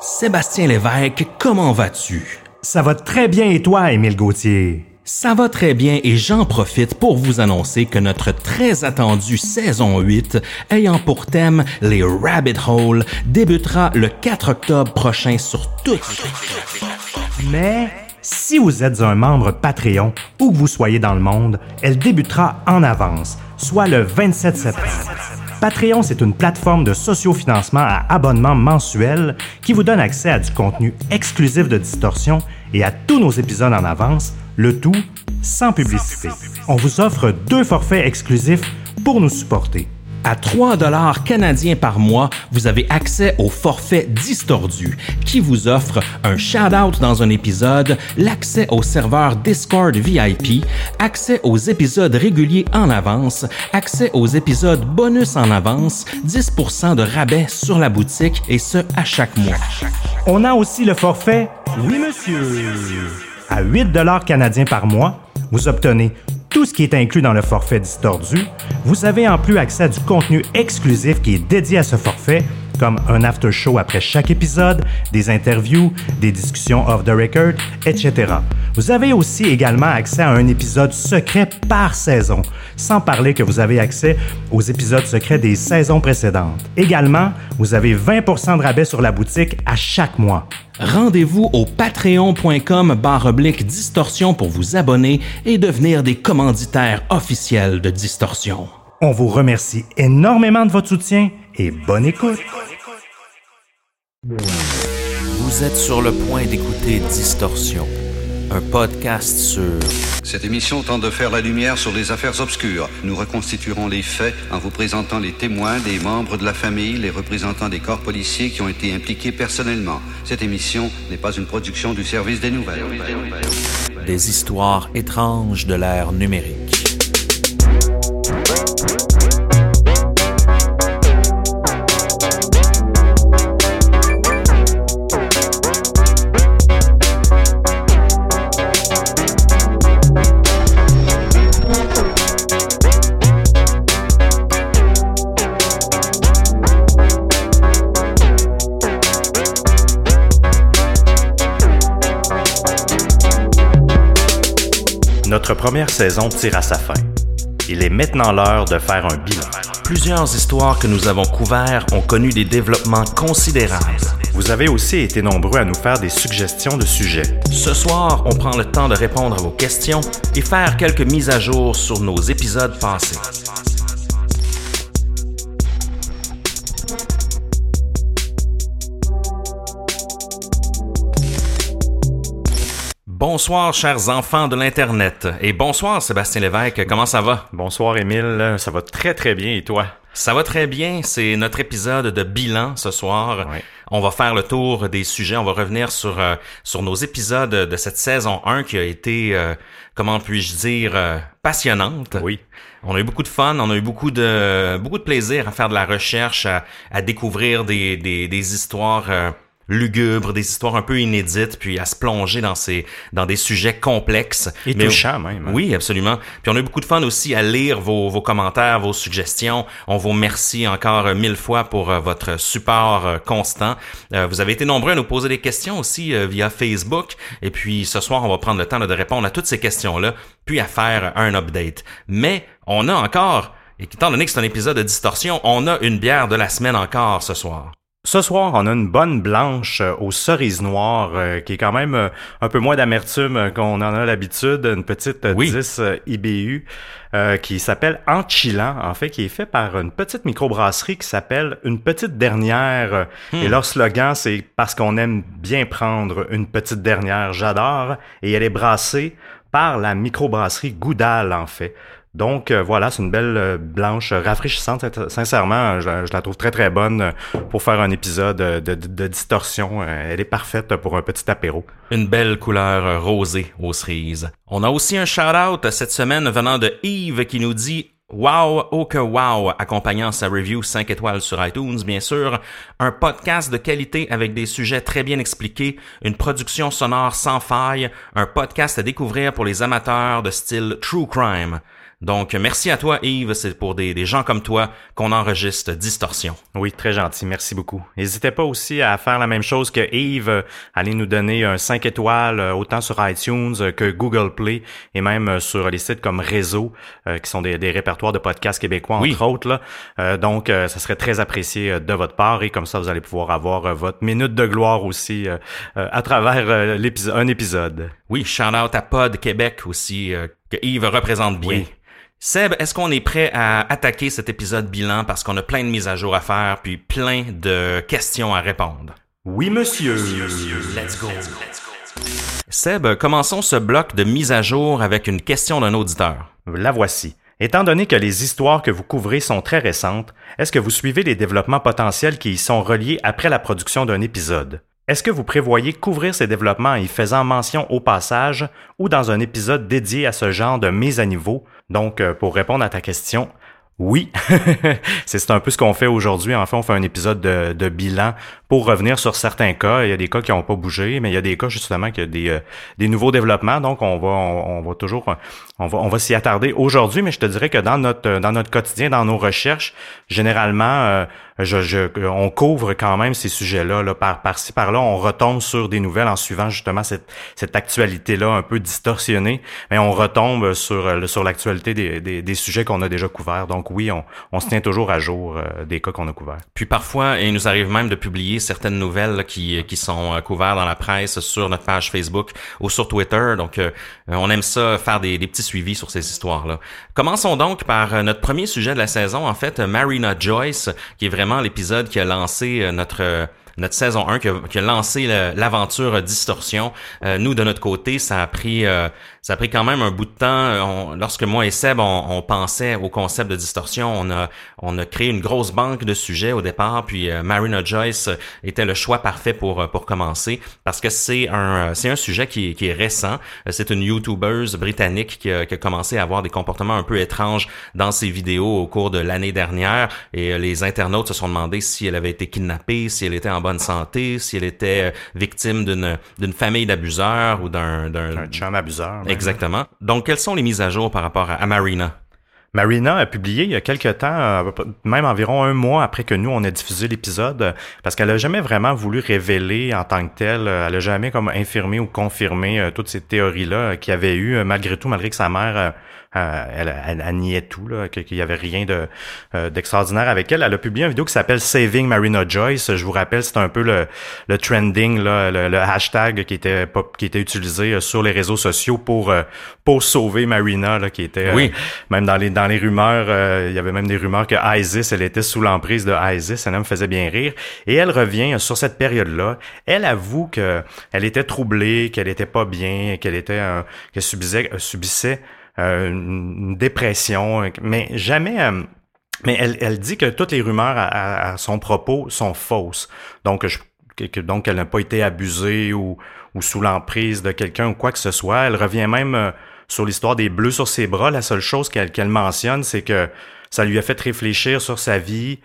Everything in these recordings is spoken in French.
Sébastien Lévesque, comment vas-tu? Ça va très bien et toi, Émile Gauthier? Ça va très bien et j'en profite pour vous annoncer que notre très attendue saison 8, ayant pour thème les Rabbit Hole, débutera le 4 octobre prochain sur toutes Mais si vous êtes un membre Patreon, où que vous soyez dans le monde, elle débutera en avance, soit le 27 septembre. Patreon, c'est une plateforme de sociofinancement à abonnement mensuel qui vous donne accès à du contenu exclusif de Distorsion et à tous nos épisodes en avance, le tout sans publicité. On vous offre deux forfaits exclusifs pour nous supporter. À 3 dollars canadiens par mois, vous avez accès au forfait Distordu qui vous offre un shout-out dans un épisode, l'accès au serveur Discord VIP, accès aux épisodes réguliers en avance, accès aux épisodes bonus en avance, 10% de rabais sur la boutique et ce à chaque mois. On a aussi le forfait Oui monsieur. À 8 dollars canadiens par mois, vous obtenez tout ce qui est inclus dans le forfait Distordu. Vous avez en plus accès à du contenu exclusif qui est dédié à ce forfait, comme un after show après chaque épisode, des interviews, des discussions off the record, etc. Vous avez aussi également accès à un épisode secret par saison, sans parler que vous avez accès aux épisodes secrets des saisons précédentes. Également, vous avez 20% de rabais sur la boutique à chaque mois. Rendez-vous au patreon.com barre distorsion pour vous abonner et devenir des commanditaires officiels de Distorsion. On vous remercie énormément de votre soutien et bonne écoute. Vous êtes sur le point d'écouter Distorsion, un podcast sur Cette émission tente de faire la lumière sur les affaires obscures. Nous reconstituerons les faits en vous présentant les témoins, des membres de la famille, les représentants des corps policiers qui ont été impliqués personnellement. Cette émission n'est pas une production du service des nouvelles. des histoires étranges de l'ère numérique. Notre première saison tire à sa fin. Il est maintenant l'heure de faire un bilan. Plusieurs histoires que nous avons couvertes ont connu des développements considérables. Vous avez aussi été nombreux à nous faire des suggestions de sujets. Ce soir, on prend le temps de répondre à vos questions et faire quelques mises à jour sur nos épisodes passés. Bonsoir, chers enfants de l'Internet. Et bonsoir, Sébastien Lévesque. Comment ça va? Bonsoir Émile, ça va très très bien et toi? Ça va très bien. C'est notre épisode de bilan ce soir. Ouais. On va faire le tour des sujets. On va revenir sur euh, sur nos épisodes de cette saison 1 qui a été, euh, comment puis-je dire, euh, passionnante. Oui. On a eu beaucoup de fun, on a eu beaucoup de beaucoup de plaisir à faire de la recherche, à, à découvrir des, des, des histoires euh, lugubres, des histoires un peu inédites, puis à se plonger dans ces dans des sujets complexes Et Mais- touchant même. hein. oui, absolument. Puis on a eu beaucoup de fun aussi à lire vos, vos commentaires, vos suggestions. On vous remercie encore euh, mille fois pour euh, votre support euh, constant. Vous avez été nombreux à nous poser des questions aussi via Facebook. Et puis ce soir, on va prendre le temps de répondre à toutes ces questions-là, puis à faire un update. Mais on a encore, et étant donné que c'est un épisode de distorsion, on a une bière de la semaine encore ce soir. Ce soir, on a une bonne blanche euh, aux cerises noires, euh, qui est quand même euh, un peu moins d'amertume qu'on en a l'habitude, une petite euh, Oui. 10 euh, IBU euh, qui s'appelle Enchilant, en fait, qui est fait par une petite microbrasserie qui s'appelle Une petite dernière. euh, Et leur slogan, c'est parce qu'on aime bien prendre une petite dernière, j'adore. Et elle est brassée par la microbrasserie Goudal, en fait. Donc euh, voilà, c'est une belle euh, blanche rafraîchissante. Sin- Sincèrement, euh, je, la trouve très très bonne pour faire un épisode de, distorsion. Elle est parfaite pour un petit apéro. Une belle couleur rosée aux cerises. On a aussi un shout-out cette semaine venant de Yves qui nous dit Wow, oh que wow, accompagnant sa review 5 étoiles sur iTunes, bien sûr. Un podcast de qualité avec des sujets très bien expliqués, une production sonore sans faille, un podcast à découvrir pour les amateurs de style true crime. Donc, merci à toi, Yves. C'est pour des, des gens comme toi qu'on enregistre Distorsion. Oui, très gentil. Merci beaucoup. N'hésitez pas aussi à faire la même chose que Yves. Allez nous donner un 5 étoiles euh, autant sur iTunes que Google Play et même euh, sur les sites comme Réseau, euh, qui sont des, des, répertoires de podcasts québécois, entre autres. Là. donc, ça serait très apprécié de votre part et comme ça, vous allez pouvoir avoir votre minute de gloire aussi à travers l'épisode, un épisode. Oui, shout out à Pod Québec aussi, que Yves représente bien. Seb, est-ce qu'on est prêt à attaquer cet épisode bilan parce qu'on a plein de mises à jour à faire puis plein de questions à répondre? Oui, monsieur. Let's go. Seb, commençons ce bloc de mise à jour avec une question d'un auditeur. La voici. Étant donné que les histoires que vous couvrez sont très récentes, est-ce que vous suivez les développements potentiels qui y sont reliés après la production d'un épisode? Est-ce que vous prévoyez couvrir ces développements en y faisant mention au passage ou dans un épisode dédié à ce genre de mise à niveau? Donc, euh, pour répondre à ta question, oui, c'est un peu ce qu'on fait aujourd'hui. En fait, on fait un épisode de, bilan pour revenir sur certains cas. Il y a des cas qui n'ont pas bougé, mais il y a des cas justement qui des, euh, des nouveaux développements. Donc, on va, on, va toujours, on va, on va s'y attarder aujourd'hui. Mais je te dirais que dans notre, dans notre quotidien, dans nos recherches, généralement, euh, je, je, on couvre quand même ces sujets-là. Là, par, par-ci, par-là, on retombe sur des nouvelles en suivant justement cette, cette actualité-là un peu distorsionnée. Mais on retombe sur, euh, sur l'actualité des, des, des sujets qu'on a déjà couverts. Donc oui, on, on se tient toujours à jour des cas qu'on a couverts. Puis parfois, il nous arrive même de publier certaines nouvelles qui, qui sont euh, couvertes dans la presse sur notre page Facebook ou sur Twitter. Donc, euh, on aime ça faire des, des petits suivis sur ces histoires-là. Commençons donc par euh, notre premier sujet de la saison, en fait, Marina Joyce, qui est vraiment l'épisode qui a lancé notre notre saison 1 qui a, lancé l'aventure Distorsion. Euh, nous, de notre côté, ça a pris euh, ça a pris quand même un bout de temps. lorsque moi et Seb, on, pensait au concept de Distorsion, on a on a créé une grosse banque de sujets au départ, puis euh, Marina Joyce était le choix parfait pour pour commencer parce que c'est un c'est un sujet qui, qui est récent. C'est une YouTubeuse britannique qui a, qui a commencé à avoir des comportements un peu étranges dans ses vidéos au cours de l'année dernière et les internautes se sont demandé si elle avait été kidnappée, si elle était en bonne santé, si elle était euh, victime d'une d'une famille d'abuseurs ou d'un d'un chum abuseur. Exactement. Donc quelles sont les mises à jour par rapport à, Marina? Marina a publié il y a quelque temps, euh, même environ un mois après que nous on a diffusé l'épisode, parce qu'elle a jamais vraiment voulu révéler en tant que telle, elle a jamais comme infirmé ou confirmé euh, toutes ces théories là qu'il y avait eu malgré tout, malgré que sa mère euh, elle, elle, niait tout, là, qu'il y avait rien de euh, d'extraordinaire avec elle. Elle a publié une vidéo qui s'appelle Saving Marina Joyce. Je vous rappelle, c'est un peu le, le trending, là, le, hashtag qui était qui était utilisé euh, sur les réseaux sociaux pour pour sauver Marina, là, qui était oui. même dans les dans les rumeurs, il y avait même des rumeurs que ISIS, elle était sous l'emprise de ISIS. Ça me faisait bien rire. Et elle revient sur cette période-là. Elle avoue que elle était troublée, qu'elle était pas bien, qu'elle était qu'elle subissait subissait euh, une dépression, mais jamais... Euh, mais elle, elle dit que toutes les rumeurs à, son propos sont fausses. Donc, je, donc elle n'a pas été abusée ou, ou sous l'emprise de quelqu'un ou quoi que ce soit. Elle revient même euh, sur l'histoire des bleus sur ses bras. La seule chose qu'elle mentionne, c'est que ça lui a fait réfléchir sur sa vie,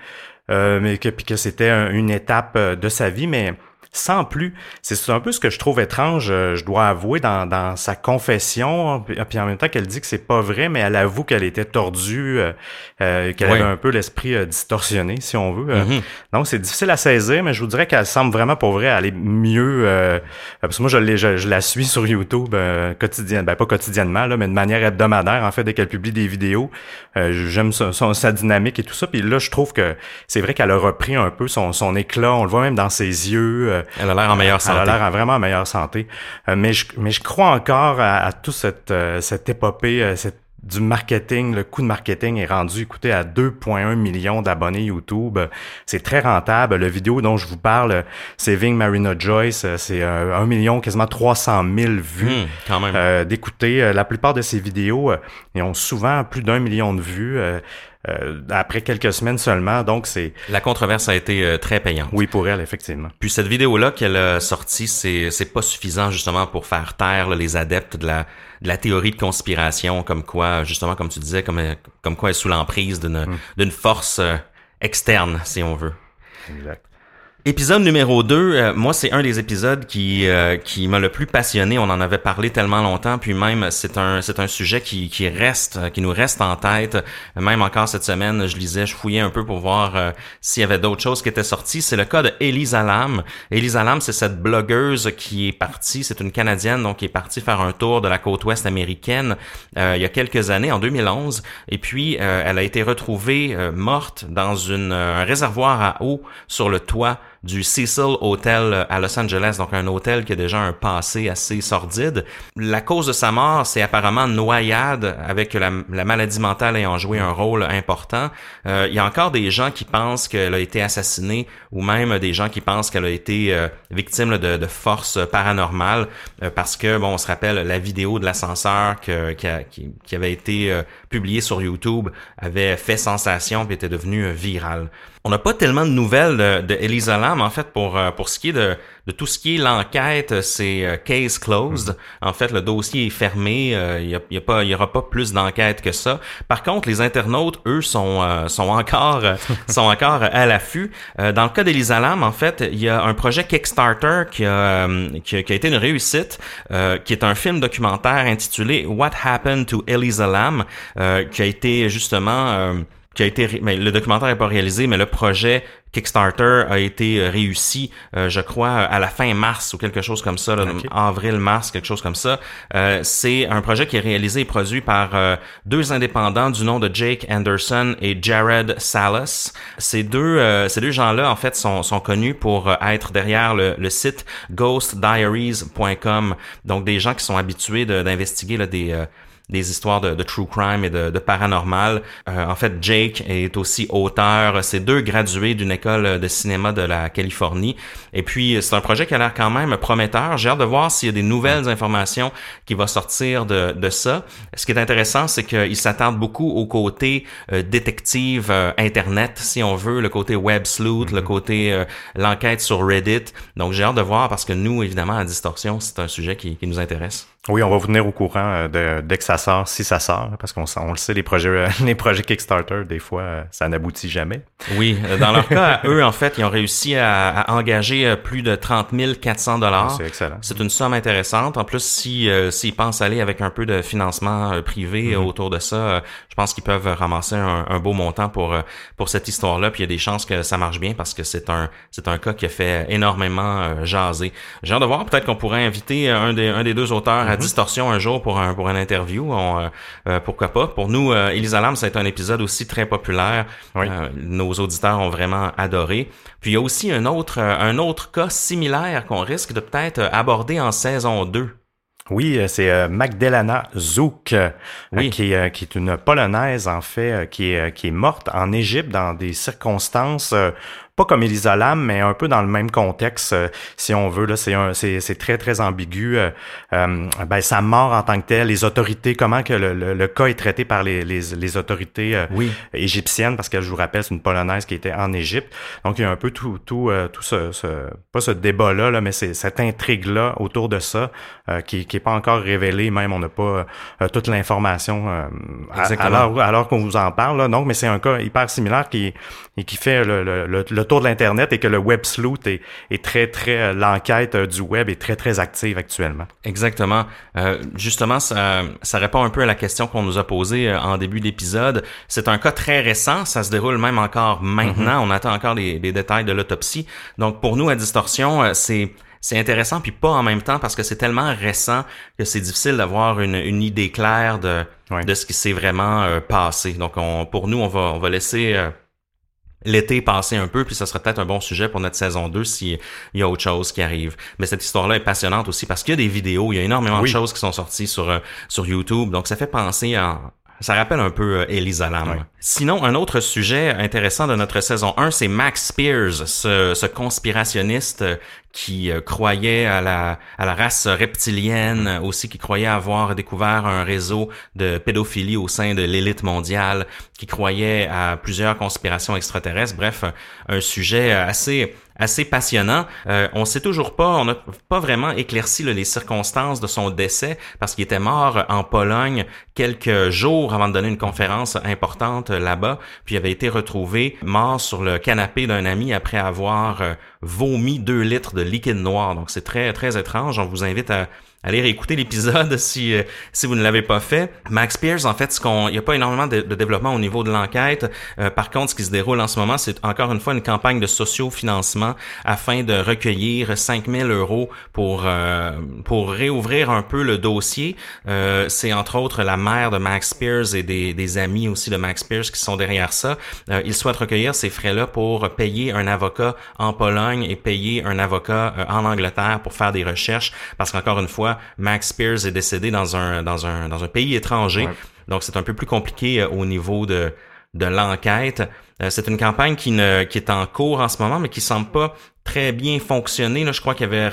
mais que, que c'était une étape de sa vie, mais sans plus. C'est un peu ce que je trouve étrange, euh, je dois avouer, dans, dans sa confession, puis en même temps qu'elle dit que c'est pas vrai, mais elle avoue qu'elle était tordue, euh, euh qu'elle avait un peu l'esprit euh, distorsionné, si on veut. Mm-hmm. Donc c'est difficile à saisir, mais je vous dirais qu'elle semble vraiment pour vrai aller mieux. parce que moi, je, je, je, la suis sur YouTube quotidiennement, ben pas quotidiennement, là, mais de manière hebdomadaire, en fait, dès qu'elle publie des vidéos. J'aime sa dynamique et tout ça. Puis là, je trouve que c'est vrai qu'elle a repris un peu son, son éclat. On le voit même dans ses yeux elle a l'air en meilleure santé. Elle a l'air vraiment en meilleure santé. Euh, mais, je, mais je crois encore à, à toute cette, euh, cette épopée, euh, cette du marketing, le coût de marketing est rendu, écoutez, à 2,1 millions d'abonnés YouTube. C'est très rentable. Le vidéo dont je vous parle, Saving Marina Joyce, c'est un 1 million, quasiment 300 000 vues hmm, quand même. Euh, d'écouter. La plupart de ces vidéos ils ont souvent plus d'un million de vues. Euh, après quelques semaines seulement. Donc, c'est... La controverse a été euh, très payante. Oui, pour elle, effectivement. Puis cette vidéo-là qu'elle a sortie, c'est, c'est pas suffisant justement pour faire taire les adeptes de la, de la théorie de conspiration, comme quoi, justement, comme tu disais, comme, comme quoi elle est sous l'emprise d'une, mm. d'une force euh, externe, si on veut. Exact. Épisode numéro 2, euh, moi c'est un des épisodes qui euh, qui m'a le plus passionné. On en avait parlé tellement longtemps, puis même c'est un c'est un sujet qui qui reste, qui nous reste en tête. Même encore cette semaine, je lisais, je fouillais un peu pour voir euh, s'il y avait d'autres choses qui étaient sorties. C'est le cas de Elisa Lam. Elisa Lam, c'est cette blogueuse qui est partie, c'est une Canadienne donc qui est partie faire un tour de la côte ouest américaine il y a quelques années, en 2011, et puis elle a été retrouvée morte dans une un réservoir à eau sur le toit du Cecil Hotel à Los Angeles, donc un hôtel qui a déjà un passé assez sordide. La cause de sa mort, c'est apparemment noyade, avec la, maladie mentale ayant joué un rôle important. Euh, il y a encore des gens qui pensent qu'elle a été assassinée, ou même des gens qui pensent qu'elle a été euh, victime de, forces paranormales, euh, parce que, bon, on se rappelle la vidéo de l'ascenseur qui, avait été publiée sur YouTube avait fait sensation et était devenue virale. On n'a pas tellement de nouvelles de, de Lam, en fait, pour, euh, pour ce qui est de, de tout ce qui est l'enquête, c'est euh, case closed. Mm-hmm. En fait, le dossier est fermé. Il euh, y, a, y, a pas, y aura pas plus d'enquête que ça. Par contre, les internautes, eux, sont, sont encore, sont encore à l'affût. dans le cas d'Elisa Lam, en fait, il y a un projet Kickstarter qui a, qui a, été une réussite, qui est un film documentaire intitulé What Happened to Elisa Lam, qui a été justement qui a été mais le documentaire n'est pas réalisé mais le projet Kickstarter a été euh, réussi euh, je crois à la fin mars ou quelque chose comme ça avril mars quelque chose comme ça. Euh, c'est un projet qui est réalisé et produit par deux indépendants du nom de Jake Anderson et Jared Salas. Ces deux ces deux gens-là en fait sont, sont connus pour être derrière le, le site ghostdiaries.com donc des gens qui sont habitués d'investiguer des des histoires de, de, true crime et de, de paranormal. Euh, en fait, Jake est aussi auteur. C'est deux gradués d'une école de cinéma de la Californie. Et puis, c'est un projet qui a l'air quand même prometteur. J'ai hâte de voir s'il y a des nouvelles informations qui vont sortir de, de ça. Ce qui est intéressant, c'est qu'il s'attarde beaucoup au côté euh, détective euh, Internet, si on veut, le côté web sleuth, le mm-hmm. côté l'enquête sur Reddit. Donc, j'ai hâte de voir parce que nous, évidemment, à Distorsion, c'est un sujet qui, qui nous intéresse. Oui, on va vous tenir au courant de, dès que ça sort, si ça sort, parce qu'on on le sait, les projets, les projets Kickstarter, des fois, ça n'aboutit jamais. Oui, euh, dans leur cas, eux, en fait, ils ont réussi à, engager euh, plus de 30 400 dollars. C'est excellent. C'est une somme intéressante. En plus, si euh, s'ils pensent aller avec un peu de financement privé mm-hmm. autour de ça, je pense qu'ils peuvent ramasser un, beau montant pour pour cette histoire-là. Puis il y a des chances que ça marche bien parce que c'est un c'est un cas qui a fait énormément jaser. J'ai hâte de voir. Peut-être qu'on pourrait inviter un des un des deux auteurs à mhm. Distorsion un jour pour un pour un interview. On, euh, euh, pourquoi pas. Pour nous, euh, Elisa Lam, été un épisode aussi très populaire. nos auditeurs ont vraiment adoré. Puis il y a aussi un autre un autre cas similaire qu'on risque de peut-être aborder en saison 2. Oui, c'est Magdalena Zouk, qui, qui, est une Polonaise, en fait, qui est, qui est morte en Égypte dans des circonstances pas comme Elisa Lam, mais un peu dans le même contexte, euh, si on veut. Là, c'est, un, c'est, c'est très, très ambigu. Euh, euh, ben, sa mort en tant que telle, les autorités, comment que le, le, cas est traité par les, les, les autorités oui. égyptiennes, parce que je vous rappelle, c'est une Polonaise qui était en Égypte. Donc, il y a un peu tout, tout, tout ce, ce, pas ce débat-là, là, mais c'est cette intrigue-là autour de ça qui, qui est pas encore révélée. Même, on n'a pas toute l'information alors, alors qu'on vous en parle. Là. Donc, mais c'est un cas hyper similaire qui, qui fait le, le, le autour de l'Internet et que le web sleuth est, est très, très, euh, l'enquête euh, du web est très, très active actuellement. Exactement. Euh, justement, ça, ça répond un peu à la question qu'on nous a posée euh, en début d'épisode. C'est un cas très récent. Ça se déroule même encore maintenant. Mm-hmm. On attend encore les, les détails de l'autopsie. Donc, pour nous, à Distorsion, c'est c'est intéressant puis pas en même temps parce que c'est tellement récent que c'est difficile d'avoir une, une, idée claire de, de ce qui s'est vraiment passé. Donc on, pour nous, on va, on va laisser l'été passer un peu, puis ça serait peut-être un bon sujet pour notre saison 2 s'il y a autre chose qui arrive. Mais cette histoire-là est passionnante aussi parce qu'il y a des vidéos, il y a énormément de choses qui sont sorties sur, euh, sur YouTube, donc ça fait penser à, ça rappelle un peu euh, Elisa Lam. Sinon, un autre sujet intéressant de notre saison 1, c'est Max Spears, ce, ce conspirationniste qui euh, croyait à la, à la race reptilienne, aussi qui croyait avoir découvert un réseau de pédophilie au sein de l'élite mondiale, qui croyait à plusieurs conspirations extraterrestres. Bref, un sujet assez assez passionnant. Euh, on sait toujours pas, on n'a pas vraiment éclairci les circonstances de son décès parce qu'il était mort en Pologne quelques jours avant de donner une conférence importante là-bas, puis il avait été retrouvé mort sur le canapé d'un ami après avoir euh, vomi 2 litres de liquide noir. Donc c'est très très étrange. On vous invite à allez réécouter l'épisode si euh, si vous ne l'avez pas fait. Max Pierce, en fait, ce qu'on, il n'y a pas énormément de, développement au niveau de l'enquête. Euh, par contre, ce qui se déroule en ce moment, c'est encore une fois une campagne de socio-financement afin de recueillir 5000 euros pour euh, pour réouvrir un peu le dossier. c'est entre autres la mère de Max Pierce et des, des amis aussi de Max Pierce qui sont derrière ça. ils souhaitent recueillir ces frais-là pour payer un avocat en Pologne et payer un avocat en Angleterre pour faire des recherches parce qu'encore une fois Max Spears est décédé dans un, dans un, dans un pays étranger. Donc, c'est un peu plus compliqué euh, au niveau de, de l'enquête. Euh, c'est une campagne qui, ne, qui est en cours en ce moment, mais qui semble pas très bien fonctionné. Là, je crois qu'il avait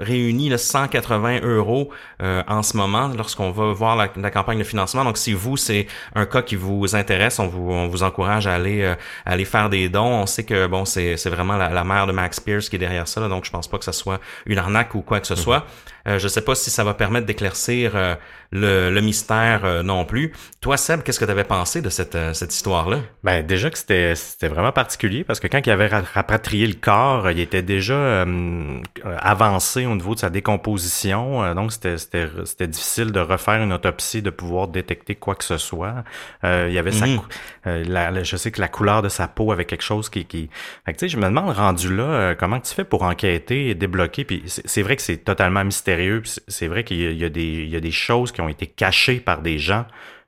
réuni 180 euros euh, en ce moment lorsqu'on va voir la, campagne de financement. Donc, si vous, c'est un cas qui vous intéresse, on vous, on vous encourage à aller, euh, aller faire des dons. On sait que bon, c'est, c'est vraiment la, mère de Max Pierce qui est derrière ça. donc, je pense pas que ce soit une arnaque ou quoi que ce mhm. soit. Euh, je sais pas si ça va permettre d'éclaircir euh, le, le, mystère non plus. Toi, Seb, qu'est-ce que tu avais pensé de cette, cette histoire-là? Ben, déjà que c'était, c'était vraiment particulier parce que quand il avait rapatrié le corps, il était déjà euh, avancé au niveau de sa décomposition, euh, donc c'était, c'était, c'était difficile de refaire une autopsie, de pouvoir détecter quoi que ce soit. Euh, il y avait sa, mhm. la, je sais que la couleur de sa peau avait quelque chose qui, qui... Fait que, je me demande rendu là, comment tu fais pour enquêter et débloquer. Puis c'est, vrai que c'est totalement mystérieux. c'est vrai qu'il y a, des, il y a des choses qui ont été cachées par des gens,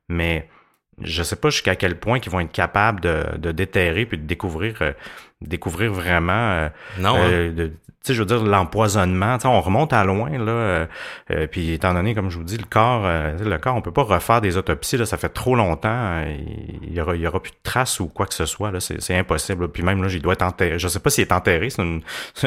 mais je sais pas jusqu'à quel point ils vont être capables de, de déterrer puis de découvrir découvrir vraiment euh, non, hein. euh, tu sais, je veux dire, l'empoisonnement, on remonte à loin, là, euh, euh, puis étant donné, comme je vous dis, le corps, le corps, on peut pas refaire des autopsies, là, ça fait trop longtemps, il y aura, il y aura plus de traces ou quoi que ce soit, là, c'est impossible, puis même, là, il doit être enterré, je sais pas s'il est enterré, c'est une, je,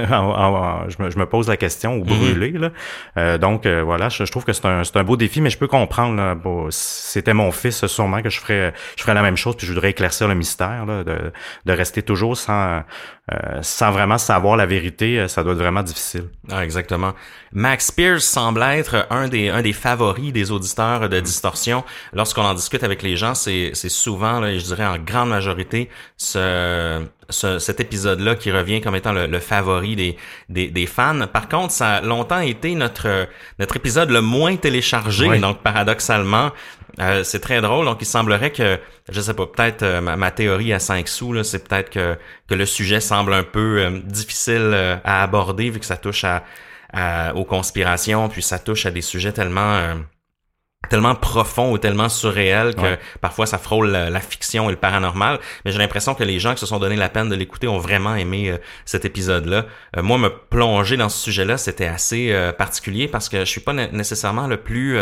me, je, me, pose la question, ou brûlé, mm-hmm. là, donc, voilà, je, trouve que c'est un, un beau défi, mais je peux comprendre, là, bon, c'était mon fils, sûrement que je ferais, je ferais la même chose, puis je voudrais éclaircir le mystère, là, de, de rester toujours sans euh, sans vraiment savoir la vérité, euh, ça doit être vraiment difficile. Ah, exactement. Max Spears semble être un des, un des favoris des auditeurs de Distorsion. Lorsqu'on en discute avec les gens, c'est, c'est souvent, là, je dirais en grande majorité, ce, ce, cet épisode-là qui revient comme étant le, favori des, des, des, fans. Par contre, ça a longtemps été notre, notre épisode le moins téléchargé. Donc, paradoxalement, euh, c'est très drôle. Donc, il semblerait que, je sais pas, peut-être euh, ma, théorie à 5 sous, c'est peut-être que, que le sujet semble un peu euh, difficile à aborder vu que ça touche à, aux conspirations, puis ça touche à des sujets tellement tellement profonds ou tellement surréels que parfois ça frôle la, fiction et le paranormal. Mais j'ai l'impression que les gens qui se sont donné la peine de l'écouter ont vraiment aimé cet épisode-là. moi, me plonger dans ce sujet-là, c'était assez particulier parce que je suis pas nécessairement le plus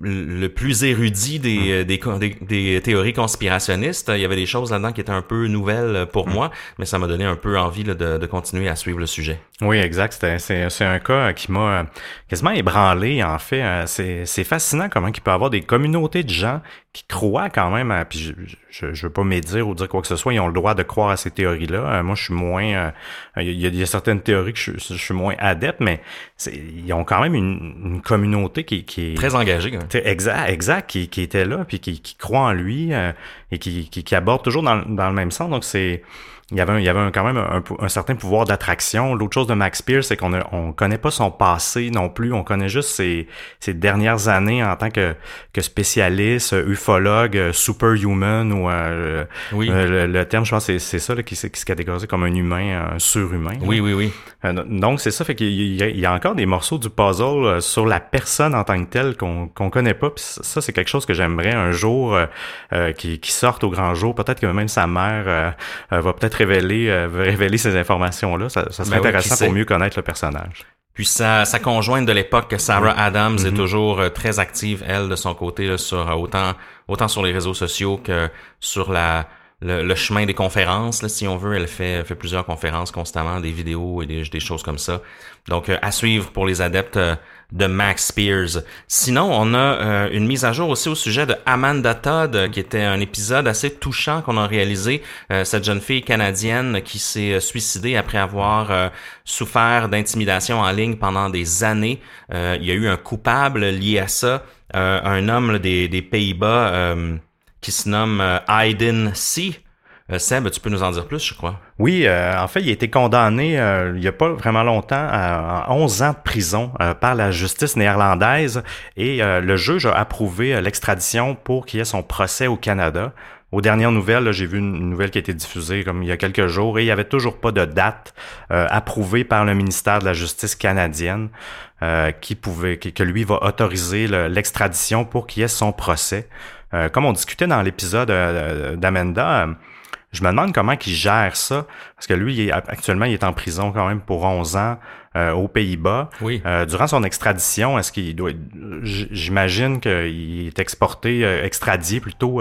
le plus érudit des, hum. des, des, théories conspirationnistes. Il y avait des choses là-dedans qui étaient un peu nouvelles pour hum. moi, mais ça m'a donné un peu envie de, de, continuer à suivre le sujet. Oui, exact. C'est un cas qui m'a quasiment ébranlé, en fait. C'est fascinant comment il peut y avoir des communautés de gens qui croient quand même à, puis je, je, je veux pas médire ou dire quoi que ce soit, ils ont le droit de croire à ces théories-là. Euh, moi, je suis moins, euh, il y, a, il y, a, certaines théories que je, je suis moins adepte, mais ils ont quand même une, une communauté qui, qui est très engagée. Exact, exact, qui, qui était là, puis qui, qui croit en lui euh, et qui, qui, qui, aborde toujours dans, dans le même sens. Donc c'est il y avait, il y avait quand même un, certain pouvoir d'attraction. L'autre chose de Max Pierce, c'est qu'on on connaît pas son passé non plus. On connaît juste ses, ses dernières années en tant que, que spécialiste, ufologue, superhuman ou euh, oui. Euh, le, terme, je pense, c'est, c'est ça là, qui, qui se catégorise comme un humain, un surhumain. Oui, oui, oui. Euh, donc c'est ça, fait qu'il y, a, il y a encore des morceaux du puzzle sur la personne en tant que telle qu'on qu'on connaît pas. Puis ça, c'est quelque chose que j'aimerais un jour qui, qui sorte au grand jour. Peut-être que même sa mère va peut-être révéler, euh, révéler ces informations-là. Ça, ça serait ben intéressant pour mieux connaître le personnage. Puis sa, sa conjointe de l'époque, Sarah Adams, est mm-hmm. toujours euh, très active, elle, de son côté, sur euh, autant, autant sur les réseaux sociaux que sur la, le, chemin des conférences, là, si on veut. Elle fait, fait plusieurs conférences constamment, des vidéos et des, des choses comme ça. Donc, à suivre pour les adeptes de Max Spears. Sinon, on a euh, une mise à jour aussi au sujet de Amanda Todd, qui était un épisode assez touchant qu'on a réalisé. Euh, cette jeune fille canadienne qui s'est euh, suicidée après avoir souffert d'intimidation en ligne pendant des années. il y a eu un coupable lié à ça, un homme des, Pays-Bas qui se nomme Aiden C. Seb, tu peux nous en dire plus, je crois. Oui, en fait, il a été condamné il n'y a pas vraiment longtemps à, 11 ans de prison par la justice néerlandaise et le juge a approuvé l'extradition pour qu'il y ait son procès au Canada. Aux dernières nouvelles, j'ai vu une nouvelle qui a été diffusée comme il y a quelques jours et il n'y avait toujours pas de date euh, approuvée par le ministère de la Justice canadienne euh, qui pouvait que, lui va autoriser l'extradition pour qu'il y ait son procès. Euh, comme on discutait dans l'épisode d'Amenda, je me demande comment il gère ça parce que lui, actuellement, il est en prison quand même pour 11 ans. Euh, aux Pays-Bas. Oui. Euh, durant son extradition, est-ce qu'il doit, j'imagine qu'il est exporté, euh, extradié plutôt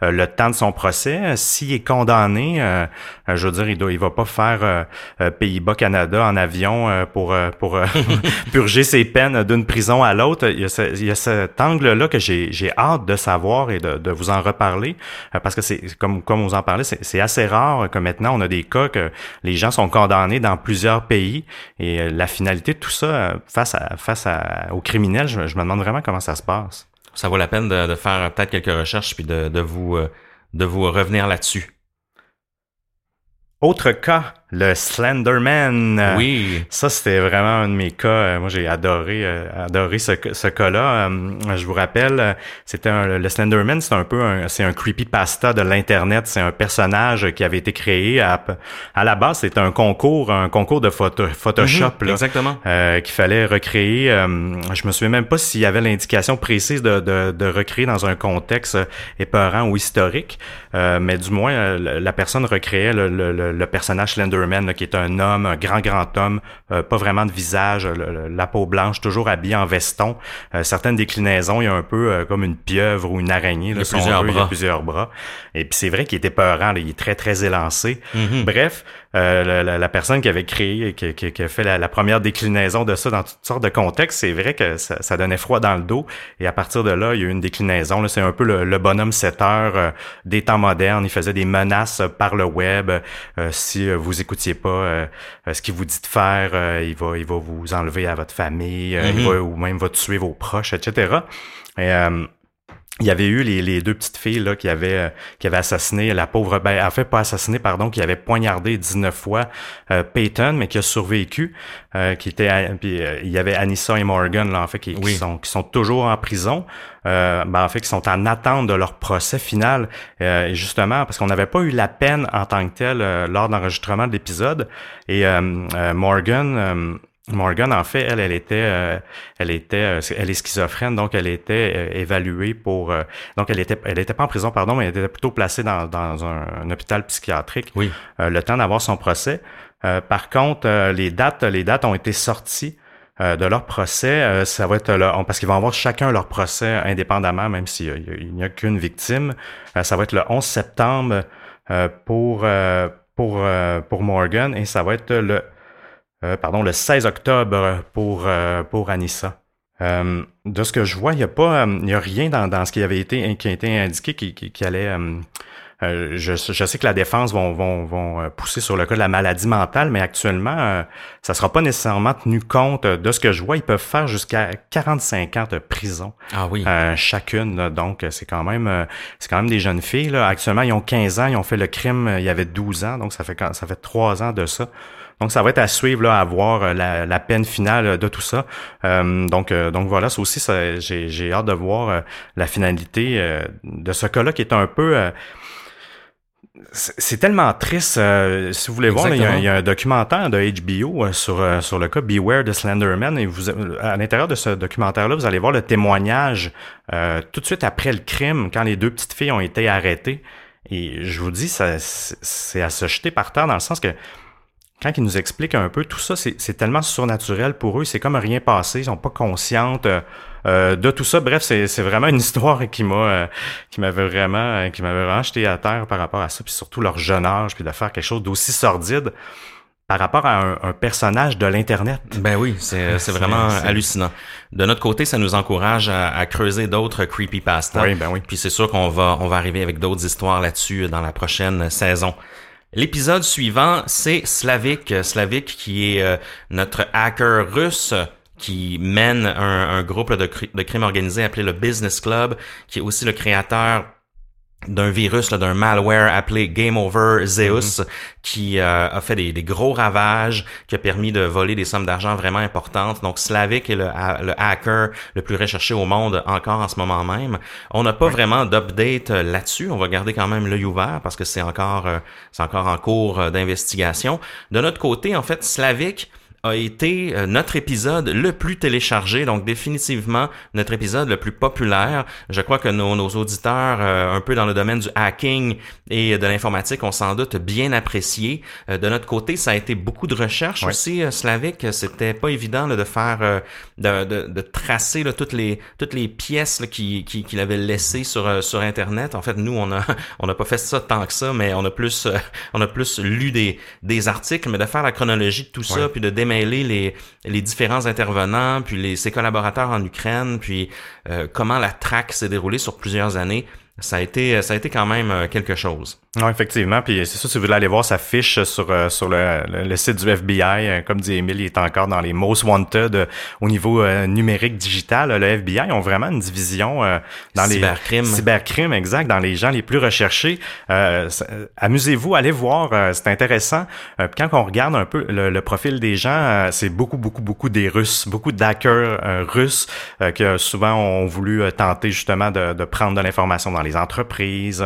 le temps de son procès. S'il est condamné, je veux dire, il doit, il va pas faire Pays-Bas Canada en avion pour purger ses peines d'une prison à l'autre. Il, il, y a cet angle-là que j'ai hâte de savoir et de, vous en reparler parce que c'est comme vous en parlez, c'est assez rare que maintenant on a des cas que les gens sont condamnés dans plusieurs pays et la finalité de tout ça euh, face à face aux criminels, je, me demande vraiment comment ça se passe. Ça vaut la peine de, faire peut-être quelques recherches puis de, de vous euh, de vous revenir là-dessus. Autre cas, le Slenderman. Oui. Ça, c'était vraiment un de mes cas. Moi, j'ai adoré euh, adoré ce, ce cas-là. Euh, je vous rappelle, c'était le Slenderman, c'est un peu un, c'est un creepypasta de l'Internet. C'est un personnage qui avait été créé à, à la base, c'était un concours, un concours de photo, Photoshop. Mhm, exactement. Euh, qu'il fallait recréer. je me souviens même pas s'il y avait l'indication précise de, de, de, recréer dans un contexte épeurant ou historique. mais du moins, la personne recréait le, le le, personnage Slenderman, qui est un homme, un grand, grand homme, euh, pas vraiment de visage, la peau blanche, toujours habillé en veston. Euh, certaines déclinaisons, il y a un peu euh, comme une pieuvre ou une araignée. Il y a, plusieurs, bras. plusieurs bras. Et puis c'est vrai qu'il était peurant, il est très, très élancé. Mm-hmm. Bref, la, la, personne qui avait créé, qui, qui, qui a fait la, première déclinaison de ça dans toutes sortes de contextes, c'est vrai que ça, ça, donnait froid dans le dos. Et à partir de là, il y a eu une déclinaison. C'est un peu le, bonhomme 7 heures des temps modernes. Il faisait des menaces par le web. Euh, si euh, vous écoutiez pas euh, ce qu'il vous dit de faire, il va il va vous enlever à votre famille, il mm-hmm. va, ou même va tuer vos proches, etc. Et, il y avait eu les, les, deux petites filles là qui avaient qui avaient assassiné la pauvre ben en fait pas assassiné pardon qui avait poignardé 19 fois Peyton mais qui a survécu qui était puis il y avait Anissa et Morgan là en fait qui, qui sont qui sont toujours en prison euh, ben, en fait, qui sont en attente de leur procès final. Euh, et justement, parce qu'on n'avait pas eu la peine en tant que tel euh, lors de l'enregistrement de l'épisode. Et Morgan... Morgan, en fait, elle, elle était, elle était, elle est schizophrène, donc elle était évaluée pour, donc elle était, elle était pas en prison, pardon, mais elle était plutôt placée dans, dans un, hôpital psychiatrique. Oui. le temps d'avoir son procès. par contre, les dates, les dates ont été sorties euh, de leur procès, euh, ça va être là, parce qu'ils vont avoir chacun leur procès indépendamment, même s'il n'y a, qu'une victime. Euh, ça va être le 11 septembre pour pour pour Morgan et ça va être le pardon le 16 octobre pour pour Anissa. de ce que je vois, il n'y a pas, il y a rien dans, dans ce qui avait été qui a été indiqué qui, qui, qui allait euh, je, je, sais que la défense vont, vont, vont, euh, pousser sur le cas de la maladie mentale, mais actuellement, euh, ça sera pas nécessairement tenu compte de ce que je vois. Ils peuvent faire jusqu'à 45 ans de prison. Ah oui. chacune. donc, c'est quand même c'est quand même des jeunes filles. Là. Actuellement, ils ont 15 ans, ils ont fait le crime il y avait 12 ans, donc ça fait ça fait 3 ans de ça. Donc, ça va être à suivre, là, à voir la, la peine finale de tout ça. donc, donc voilà, ça aussi, j'ai hâte de voir la finalité de ce cas-là qui est un peu c'est tellement triste. Euh, si vous voulez voir, il y, a, un documentaire de HBO euh, sur, euh, sur le cas Beware de Slenderman. Et vous, à l'intérieur de ce documentaire-là, vous allez voir le témoignage tout de suite après le crime, quand les deux petites filles ont été arrêtées. Et je vous dis, c'est à se jeter par terre dans le sens que quand ils nous expliquent un peu tout ça, c'est tellement surnaturel pour eux. C'est comme rien passé. Ils sont pas conscientes. Euh, de tout ça. Bref, c'est vraiment une histoire qui m'a euh, qui m'avait vraiment euh, qui m'avait vraiment jeté à terre par rapport à ça, puis surtout leur jeune âge, puis de faire quelque chose d'aussi sordide par rapport à un, personnage de l'internet. Ben oui, c'est vraiment hallucinant. De notre côté, ça nous encourage à, creuser d'autres creepypasta. Oui, ben oui. Puis c'est sûr qu'on va on va arriver avec d'autres histoires là-dessus dans la prochaine saison. L'épisode suivant, c'est Slavik. Slavik qui est notre hacker russe qui mène un, groupe de, de crime organisé appelé le Business Club, qui est aussi le créateur d'un virus, d'un malware appelé Game Over Zeus, mm-hmm. qui euh, a fait des, gros ravages, qui a permis de voler des sommes d'argent vraiment importantes. Donc Slavic est le, hacker le plus recherché au monde encore en ce moment même. On n'a pas vraiment d'update euh, là-dessus. On va garder quand même l'œil ouvert parce que c'est encore, euh, c'est encore en cours d'investigation. De notre côté, en fait, Slavic a été euh, notre épisode le plus téléchargé, donc définitivement notre épisode le plus populaire. Je crois que nos, nos auditeurs, euh, un peu dans le domaine du hacking et de l'informatique, ont sans doute bien apprécié. Euh, de notre côté, ça a été beaucoup de recherches aussi, Slavic. C'était pas évident de faire, de, de, de, tracer toutes les toutes les pièces qu'il qui, qui avait laissées sur sur Internet. En fait, nous, on a on n'a pas fait ça tant que ça, mais on a plus on a plus lu des des articles, mais de faire la chronologie de tout ça, puis de les, les différents intervenants, puis les, ses collaborateurs en Ukraine, puis euh, comment la traque s'est déroulée sur plusieurs années, ça a été, ça a été quand même euh, quelque chose. Non, effectivement. Puis c'est ça, si vous voulez aller voir sa fiche sur, euh, sur le, le, site du FBI, euh, comme dit Emile, il est encore dans les most wanted euh, au niveau numérique digital. Le FBI ont vraiment une division dans les cybercrime. Cybercrime, exact, dans les gens les plus recherchés. Amusez-vous, allez voir, c'est intéressant. quand on regarde un peu le, profil des gens, c'est beaucoup, beaucoup, beaucoup des Russes, beaucoup d'hackers russes qui souvent ont voulu tenter justement de, de prendre de l'information dans les entreprises.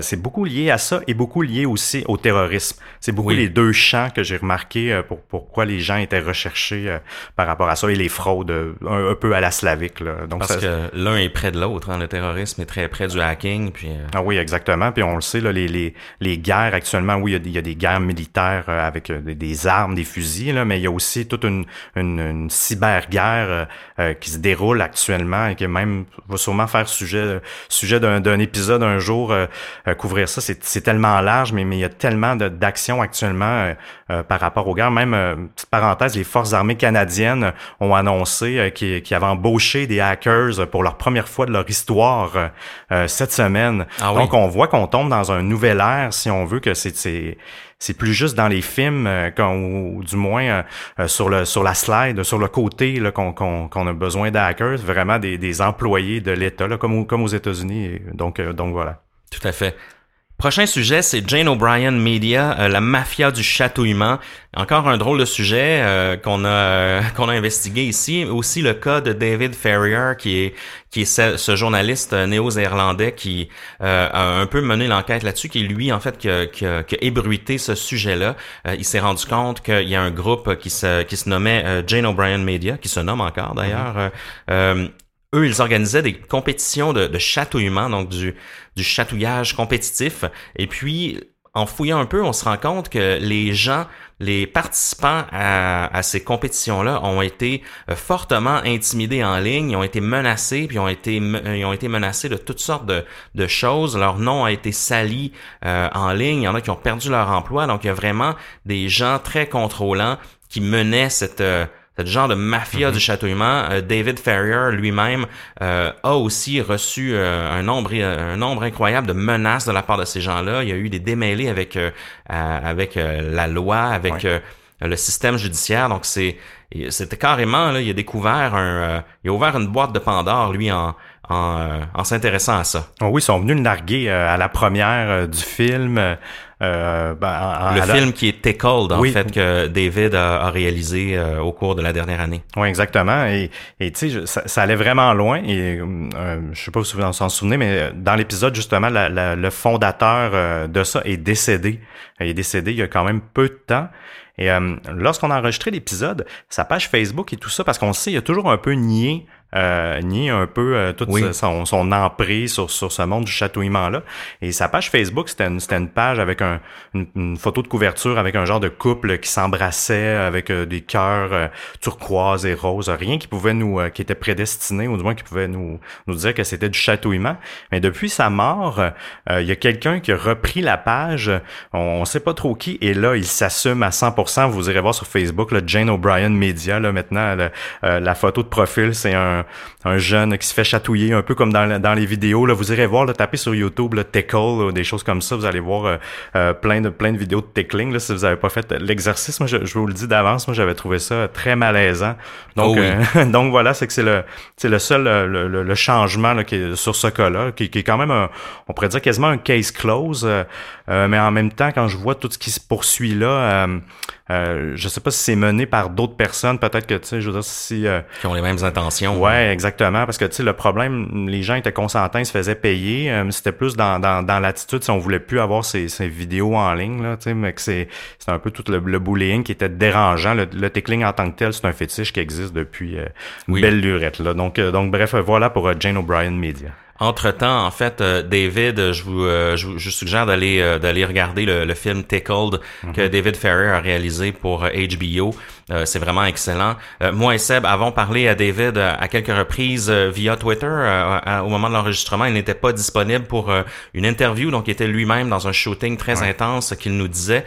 c'est beaucoup lié à ça est beaucoup lié aussi au terrorisme. C'est beaucoup les deux champs que j'ai remarqué euh, pour pourquoi les gens étaient recherchés euh, par rapport à ça et les fraudes euh, un, peu à la slavique. Là. Donc Parce que l'un est près de l'autre. Hein. Le terrorisme est très près du hacking. Puis, Ah oui, exactement. Puis on le sait, là, les, les, les guerres actuellement, oui, il y, a des, guerres militaires avec des, armes, des fusils, là, mais il y a aussi toute une, une, une cyberguerre qui se déroule actuellement et qui même va sûrement faire sujet, sujet d'un épisode un jour, couvrir ça. C'est c'est tellement large, mais, mais il y a tellement d'actions actuellement euh, euh, par rapport aux guerres. Même, euh, petite parenthèse, les forces armées canadiennes ont annoncé qu'ils avaient embauché des hackers pour leur première fois de leur histoire cette semaine. Ah Donc, on voit qu'on tombe dans un nouvel ère, si on veut, que c'est c'est plus juste dans les films, ou, du moins sur le sur la slide, sur le côté qu'on qu'on a besoin d'hackers, vraiment des, des employés de l'État, comme, comme aux États-Unis. Donc, donc voilà. Tout à fait. Prochain sujet, c'est Jane O'Brien Media, euh, la mafia du chatouillement. Encore un drôle de sujet euh, qu'on a euh, qu'on a investigué ici. Aussi le cas de David Ferrier, qui est qui est ce, journaliste néo-zélandais qui a un peu mené l'enquête là-dessus, qui lui en fait qui a, qui a, ébruité ce sujet-là. il s'est rendu compte qu'il y a un groupe qui se qui se nommait Jane O'Brien Media, qui se nomme encore d'ailleurs. Mm-hmm eux, ils organisaient des compétitions de, de chatouillement, donc du, du chatouillage compétitif. Et puis, en fouillant un peu, on se rend compte que les gens, les participants à, à ces compétitions-là ont été euh, fortement intimidés en ligne, ils ont été menacés, puis ont été, ils ont été menacés de toutes sortes de, de choses. Leur nom a été sali euh, en ligne. Il y en a qui ont perdu leur emploi. Donc, il y a vraiment des gens très contrôlants qui menaient cette... Euh, ce genre de mafia du mhm. chatouillement. Euh, David Ferrier lui-même euh, a aussi reçu euh, un nombre un nombre incroyable de menaces de la part de ces gens-là. Il y a eu des démêlés avec avec la loi, avec le système judiciaire. Donc c'est c'était carrément là, il a découvert un il a ouvert une boîte de Pandore lui en en, en s'intéressant à ça. Oh oui, ils sont venus le narguer à la première du film. Euh, ben, le film qui est Tickled, en fait, que David a, réalisé euh, au cours de la dernière année. Oui, exactement. Et tu sais, ça, allait vraiment loin. Et euh, je sais pas si vous s'en souvenez, mais dans l'épisode, justement, le fondateur de ça est décédé. Il est décédé il y a quand même peu de temps. Et lorsqu'on a enregistré l'épisode, sa page Facebook et tout ça, parce qu'on sait, il y a toujours un peu nié euh, nier un peu euh, toute son, son, emprise sur, sur ce monde du chatouillement-là. Et sa page Facebook, c'était une, une, page avec un, une, photo de couverture avec un genre de couple qui s'embrassait avec euh, des cœurs euh, turquoise et roses. Rien qui pouvait nous, qui était prédestiné, ou du moins qui pouvait nous, nous dire que c'était du chatouillement. Mais depuis sa mort, il y a quelqu'un qui a repris la page, on, sait pas trop qui, et là, il s'assume à 100%. Vous irez voir sur Facebook, le Jane O'Brien Media, là, maintenant, la photo de profil, c'est un, un jeune qui se fait chatouiller, un peu comme dans, dans les vidéos. Là, vous irez voir, là, taper sur YouTube, le tickle, des choses comme ça. Vous allez voir plein de plein de vidéos de tickling. Là, si vous avez pas fait l'exercice, moi, je, vous le dis d'avance, moi, j'avais trouvé ça très malaisant. Donc, oh donc voilà, c'est que c'est le c'est le seul le, le, changement là, qui est sur ce cas-là, qui, qui, est quand même, un, on pourrait dire quasiment un case close. Mais en même temps, quand je vois tout ce qui se poursuit là, euh, je sais pas si c'est mené par d'autres personnes, peut-être que, tu sais, je veux dire, si... Euh, Qui ont les mêmes intentions. Ouais, exactement, parce que, tu sais, le problème, les gens étaient consentants, ils se faisaient payer, euh, c'était plus dans, dans, dans l'attitude, si on voulait plus avoir ces, ces vidéos en ligne, là, tu sais, mais que c'est un peu tout le, bullying qui était dérangeant. Le, le tickling en tant que tel, c'est un fétiche qui existe depuis belle lurette, là. Donc, donc bref, voilà pour Jane O'Brien Media. Entre-temps, en fait, euh, David, je vous, euh, je, je, suggère d'aller euh, d'aller regarder le, le, film Tickled que mhm. David Ferrer a réalisé pour HBO. c'est vraiment excellent. moi et Seb avons parlé à David à quelques reprises via Twitter. au moment de l'enregistrement, il n'était pas disponible pour une interview, donc il était lui-même dans un shooting très intense qu'il nous disait.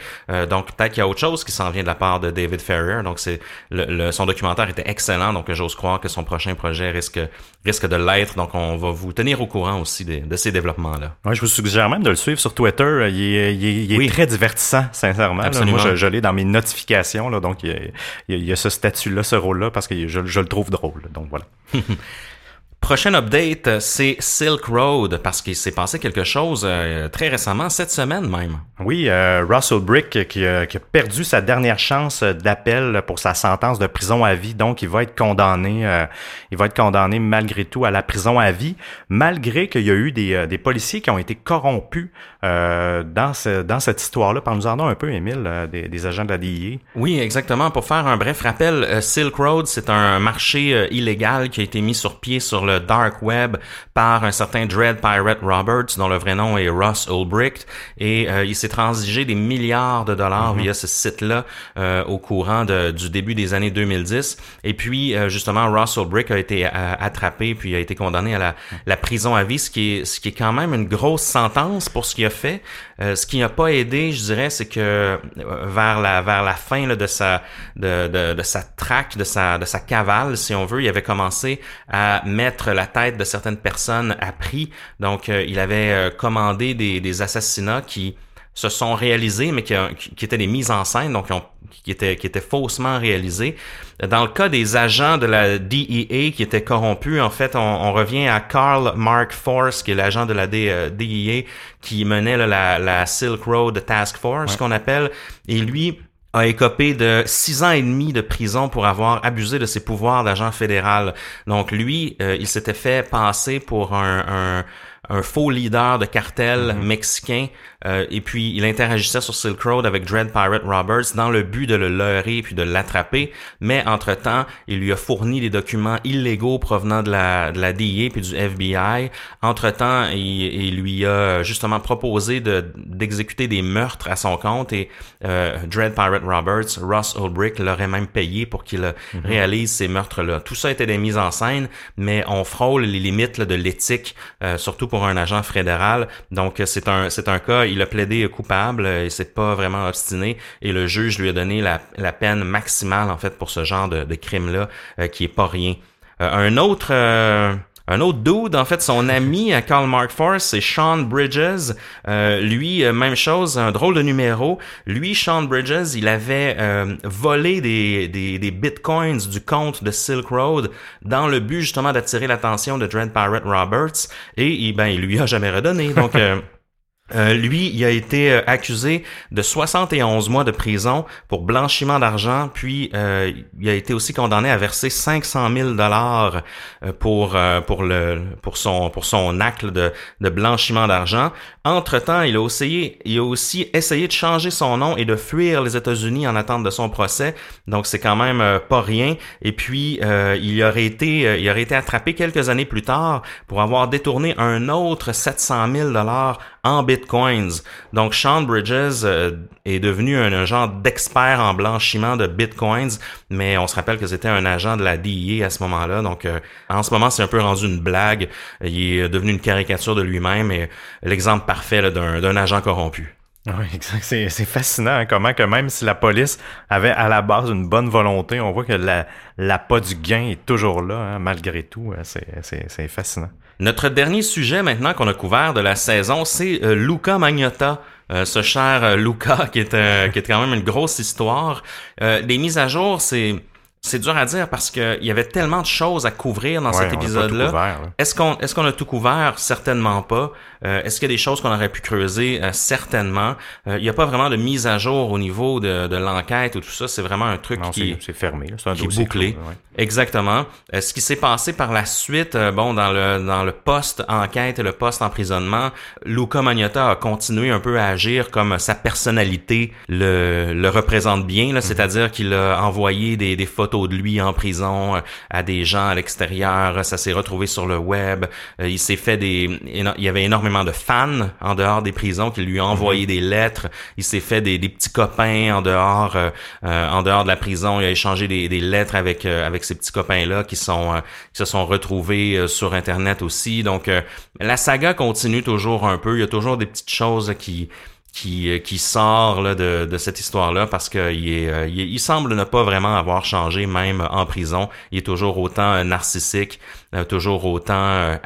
donc peut-être qu'il y a autre chose qui s'en vient de la part de David Ferrer. Donc c'est le, son documentaire était excellent, donc j'ose croire que son prochain projet risque risque de l'être. Donc on va vous tenir au courant aussi de, ces développements-là. Ouais, je vous suggère même de le suivre sur Twitter. Il est, il est, très divertissant, sincèrement. Moi, je, l'ai dans mes notifications, là, donc il y a, ce statut-là, ce rôle-là, parce que je, je le trouve drôle. Donc voilà. Prochain update, c'est Silk Road, parce qu'il s'est passé quelque chose euh, très récemment, cette semaine même. Oui, euh, Russell Brick qui, a perdu sa dernière chance d'appel pour sa sentence de prison à vie, donc il va être condamné, euh, il va être condamné malgré tout à la prison à vie, malgré qu'il y a eu des, des policiers qui ont été corrompus dans, ce, dans cette histoire-là. Parle-nous-en un peu, Émile, des, des, agents de la DIA. Oui, exactement. Pour faire un bref rappel, Silk Road, c'est un marché illégal qui a été mis sur pied sur le dark web par un certain Dread Pirate Roberts, dont le vrai nom est Ross Ulbricht, et euh, il s'est transigé des milliards de dollars mhm. via ce site-là euh, au courant de, du début des années 2010. Et puis, euh, justement, Ross Ulbricht a été attrapé puis a été condamné à la, la, prison à vie, ce qui est, ce qui est quand même une grosse sentence pour ce qu'il a fait. ce qui n'a pas aidé, je dirais, c'est que vers la vers la fin là, de sa de, de, de sa traque, de sa de sa cavale, si on veut, il avait commencé à mettre la tête de certaines personnes a pris. Donc, euh, il avait euh, commandé des, des, assassinats qui se sont réalisés, mais qui, qui, étaient des mises en scène, donc qui, étaient, qui étaient faussement réalisés. Dans le cas des agents de la DEA qui étaient corrompus, en fait, on, revient à Carl Mark Force, qui est l'agent de la DEA euh, qui menait la, la, Silk Road Task Force, qu'on appelle, et lui a écopé de six ans et demi de prison pour avoir abusé de ses pouvoirs d'agent fédéral. Donc lui, euh, il s'était fait passer pour un, un, un, faux leader de cartel mm-hmm. mexicain euh, et puis, il interagissait sur Silk Road avec Dread Pirate Roberts dans le but de le leurrer puis de l'attraper. Mais entre-temps, il lui a fourni des documents illégaux provenant de la, de la DIA puis du FBI. Entre-temps, il, lui a justement proposé de, d'exécuter des meurtres à son compte et euh, Dread Pirate Roberts, Ross Ulbricht l'aurait même payé pour qu'il mhm. réalise ces meurtres-là. Tout ça était des mises en scène, mais on frôle les limites de l'éthique, euh, surtout pour un agent fédéral. Donc, c'est un, c'est un cas il a plaidé coupable, euh, il s'est pas vraiment obstiné et le juge lui a donné la, peine maximale en fait pour ce genre de, crime-là euh, qui est pas rien. Euh, un autre un autre dude, en fait, son ami à Karl Mark Force, c'est Sean Bridges. lui, même chose, un drôle de numéro. Lui, Sean Bridges, il avait volé des, des, bitcoins du compte de Silk Road dans le but justement d'attirer l'attention de Dread Pirate Roberts et il, ben, il lui a jamais redonné. Donc Euh, lui, il a été euh, accusé de 71 mois de prison pour blanchiment d'argent, puis euh, il a été aussi condamné à verser 500 000 dollars pour pour le pour son pour son acte de, de blanchiment d'argent. Entre temps, il a aussi il a aussi essayé de changer son nom et de fuir les États-Unis en attente de son procès. Donc c'est quand même pas rien. Et puis il aurait été il aurait été attrapé quelques années plus tard pour avoir détourné un autre 700 000 dollars en bitcoins. Donc Sean Bridges euh, est devenu un, genre d'expert en blanchiment de bitcoins, mais on se rappelle que c'était un agent de la DIA à ce moment-là. Donc euh, en ce moment, c'est un peu rendu une blague. Il est devenu une caricature de lui-même et l'exemple parfait d'un agent corrompu. Oui, exact. C'est, fascinant hein, comment que même si la police avait à la base une bonne volonté, on voit que la, l'appât du gain est toujours là, hein, malgré tout. Hein. C'est, c'est, c'est fascinant. Notre dernier sujet maintenant qu'on a couvert de la saison, c'est euh, Luca Magnotta. Euh, ce cher euh, Luca qui est, qui est quand même une grosse histoire. les mises à jour, c'est c'est dur à dire parce qu'il y avait tellement de choses à couvrir dans cet épisode-là. Est-ce qu'on est-ce qu'on a tout couvert? Certainement pas. Euh, est-ce qu'il y a des choses qu'on aurait pu creuser? Euh, Certainement. Euh, il n'y a pas vraiment de mise à jour au niveau de, de l'enquête ou tout ça. C'est vraiment un truc qui c'est fermé. C'est un qui est bouclé. Exactement. ce qui s'est passé par la suite, bon dans le dans le post enquête et le post emprisonnement, Luca Magnotta a continué un peu à agir comme sa personnalité le le représente bien. Là, c'est-à-dire qu'il a envoyé des, des photos de lui en prison euh, à des gens à l'extérieur. Ça s'est retrouvé sur le web. Euh, il s'est fait des... Il y avait énormément de fans en dehors des prisons qui lui ont envoyé mhm. des lettres. Il s'est fait des, petits copains en dehors euh, en dehors de la prison. Il a échangé des, lettres avec avec ces petits copains-là qui sont qui se sont retrouvés sur Internet aussi. Donc, la saga continue toujours un peu. Il y a toujours des petites choses qui qui, euh, qui sort de, cette histoire-là parce qu'il est, euh, il, il, semble ne pas vraiment avoir changé même en prison. Il est toujours autant euh, narcissique, toujours autant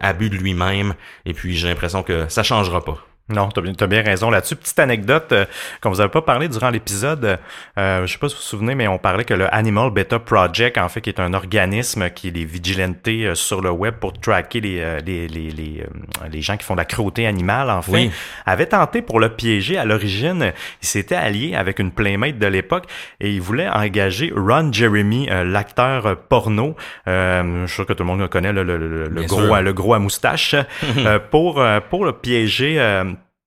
abus de lui-même. Et puis j'ai l'impression que ça changera pas. Non, tu as, bien raison là-dessus. Petite anecdote euh, qu'on vous avait pas parlé durant l'épisode, euh, je sais pas si vous vous souvenez, mais on parlait que le Animal Beta Project, en fait, qui est un organisme qui est des vigilantés euh, sur le web pour traquer les, euh, les, les, les, les, gens qui font de la cruauté animale, en fait, avait tenté pour le piéger à l'origine. Il s'était allié avec une playmate de l'époque et il voulait engager Ron Jeremy, l'acteur porno. je suis sûr que tout le monde connaît le, le, le, gros, le gros à moustache, pour, pour le piéger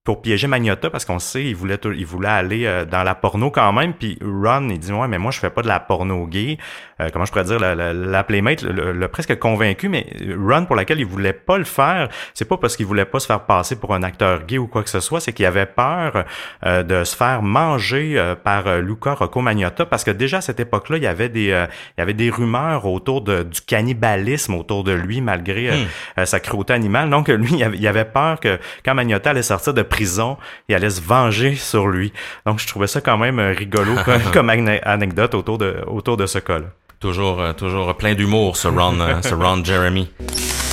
pour piéger Magnotta parce qu'on sait il voulait il voulait aller euh, dans la porno quand même. Puis Ron il dit ouais mais moi je fais pas de la porno gay. Euh, comment je pourrais dire la, la, la playmate le, presque convaincu mais Ron pour laquelle il voulait pas le faire c'est pas parce qu'il voulait pas se faire passer pour un acteur gay ou quoi que ce soit c'est qu'il avait peur euh, de se faire manger par Luca Rocco Magnotta parce que déjà à cette époque-là il y avait des il y avait des rumeurs autour de, du cannibalisme autour de lui malgré hmm. sa cruauté animale. Donc lui il avait, il avait peur que quand Magnotta allait sortir de prison et allait se venger sur lui. Donc, je trouvais ça quand même euh, rigolo comme, anecdote autour de, autour de ce cas-là. Toujours, euh, toujours plein d'humour, ce Ron, euh, ce Ron Jeremy.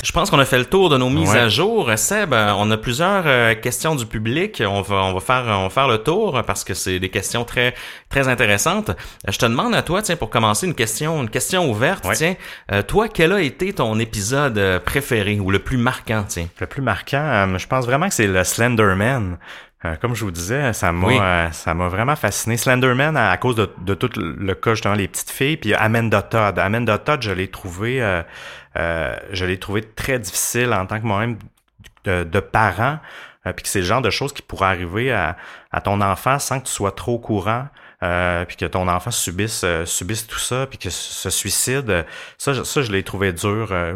Je pense qu'on a fait le tour de nos mises à jour. Seb, on a plusieurs questions du public. On va, on va faire, on va faire le tour parce que c'est des questions très, très intéressantes. Je te demande à toi, tiens, pour commencer une question, une question ouverte. Tiens, toi, quel a été ton épisode préféré ou le plus marquant, tiens? Le plus marquant, je pense vraiment que c'est le Slenderman. Euh, comme je vous disais, ça m'a euh, ça m'a vraiment fasciné. Slenderman à, cause de, de, tout le cas justement les petites filles, puis Amanda Todd. Amanda Todd, je l'ai trouvé euh, je l'ai trouvé très difficile en tant que moi-même de, de parent, puis que c'est le genre de choses qui pourraient arriver à, à ton enfant sans que tu sois trop courant. Euh, puis que ton enfant subisse euh, subisse tout ça, puis que se suicide, ça, ça je l'ai trouvé dur, euh,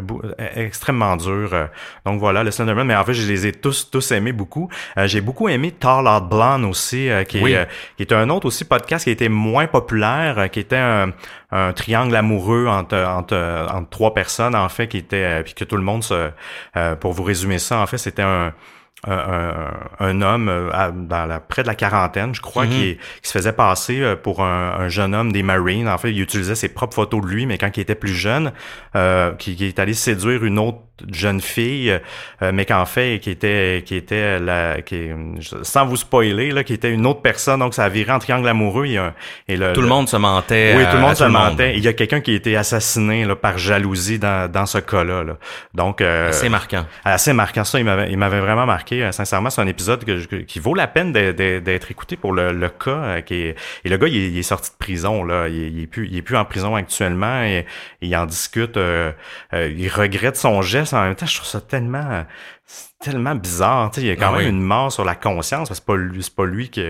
extrêmement dur. donc voilà, le Slenderman, mais en fait, je les ai tous tous aimés beaucoup. j'ai beaucoup aimé Tall Out Blonde aussi, qui, est, qui est un autre aussi podcast qui était moins populaire, qui était un, un triangle amoureux entre, entre, entre trois personnes, en fait, qui était, puis que tout le monde se, pour vous résumer ça, en fait, c'était un un, un, homme euh, dans la, près de la quarantaine, je crois, qui, mhm. qui, se faisait passer euh, pour un, un, jeune homme des Marines. En fait, il utilisait ses propres photos de lui, mais quand il était plus jeune, euh, qui, qui, est allé séduire une autre jeune fille, euh, mais qu'en fait, qui était, qui était la, qui, sans vous spoiler, là, qui était une autre personne. Donc, ça a viré en triangle amoureux. Et, et le, tout le, monde se mentait. Oui, tout le monde se mentait. Il y a quelqu'un qui a été assassiné là, par jalousie dans, dans ce cas-là. Là. Donc, euh, assez marquant. Assez marquant. Ça, il m'avait, il m'avait vraiment marqué. Euh, sincèrement, c'est un épisode que, qui vaut la peine d'être écouté pour le, le cas. Euh, qui est, et le gars, il est, sorti de prison. Là. Il, il, est plus, il est plus en prison actuellement. Et, il en discute. il regrette son geste en même temps, je trouve ça tellement tellement bizarre. Tu sais, il y a quand ah même une mort sur la conscience. C'est pas lui, c'est pas lui qui.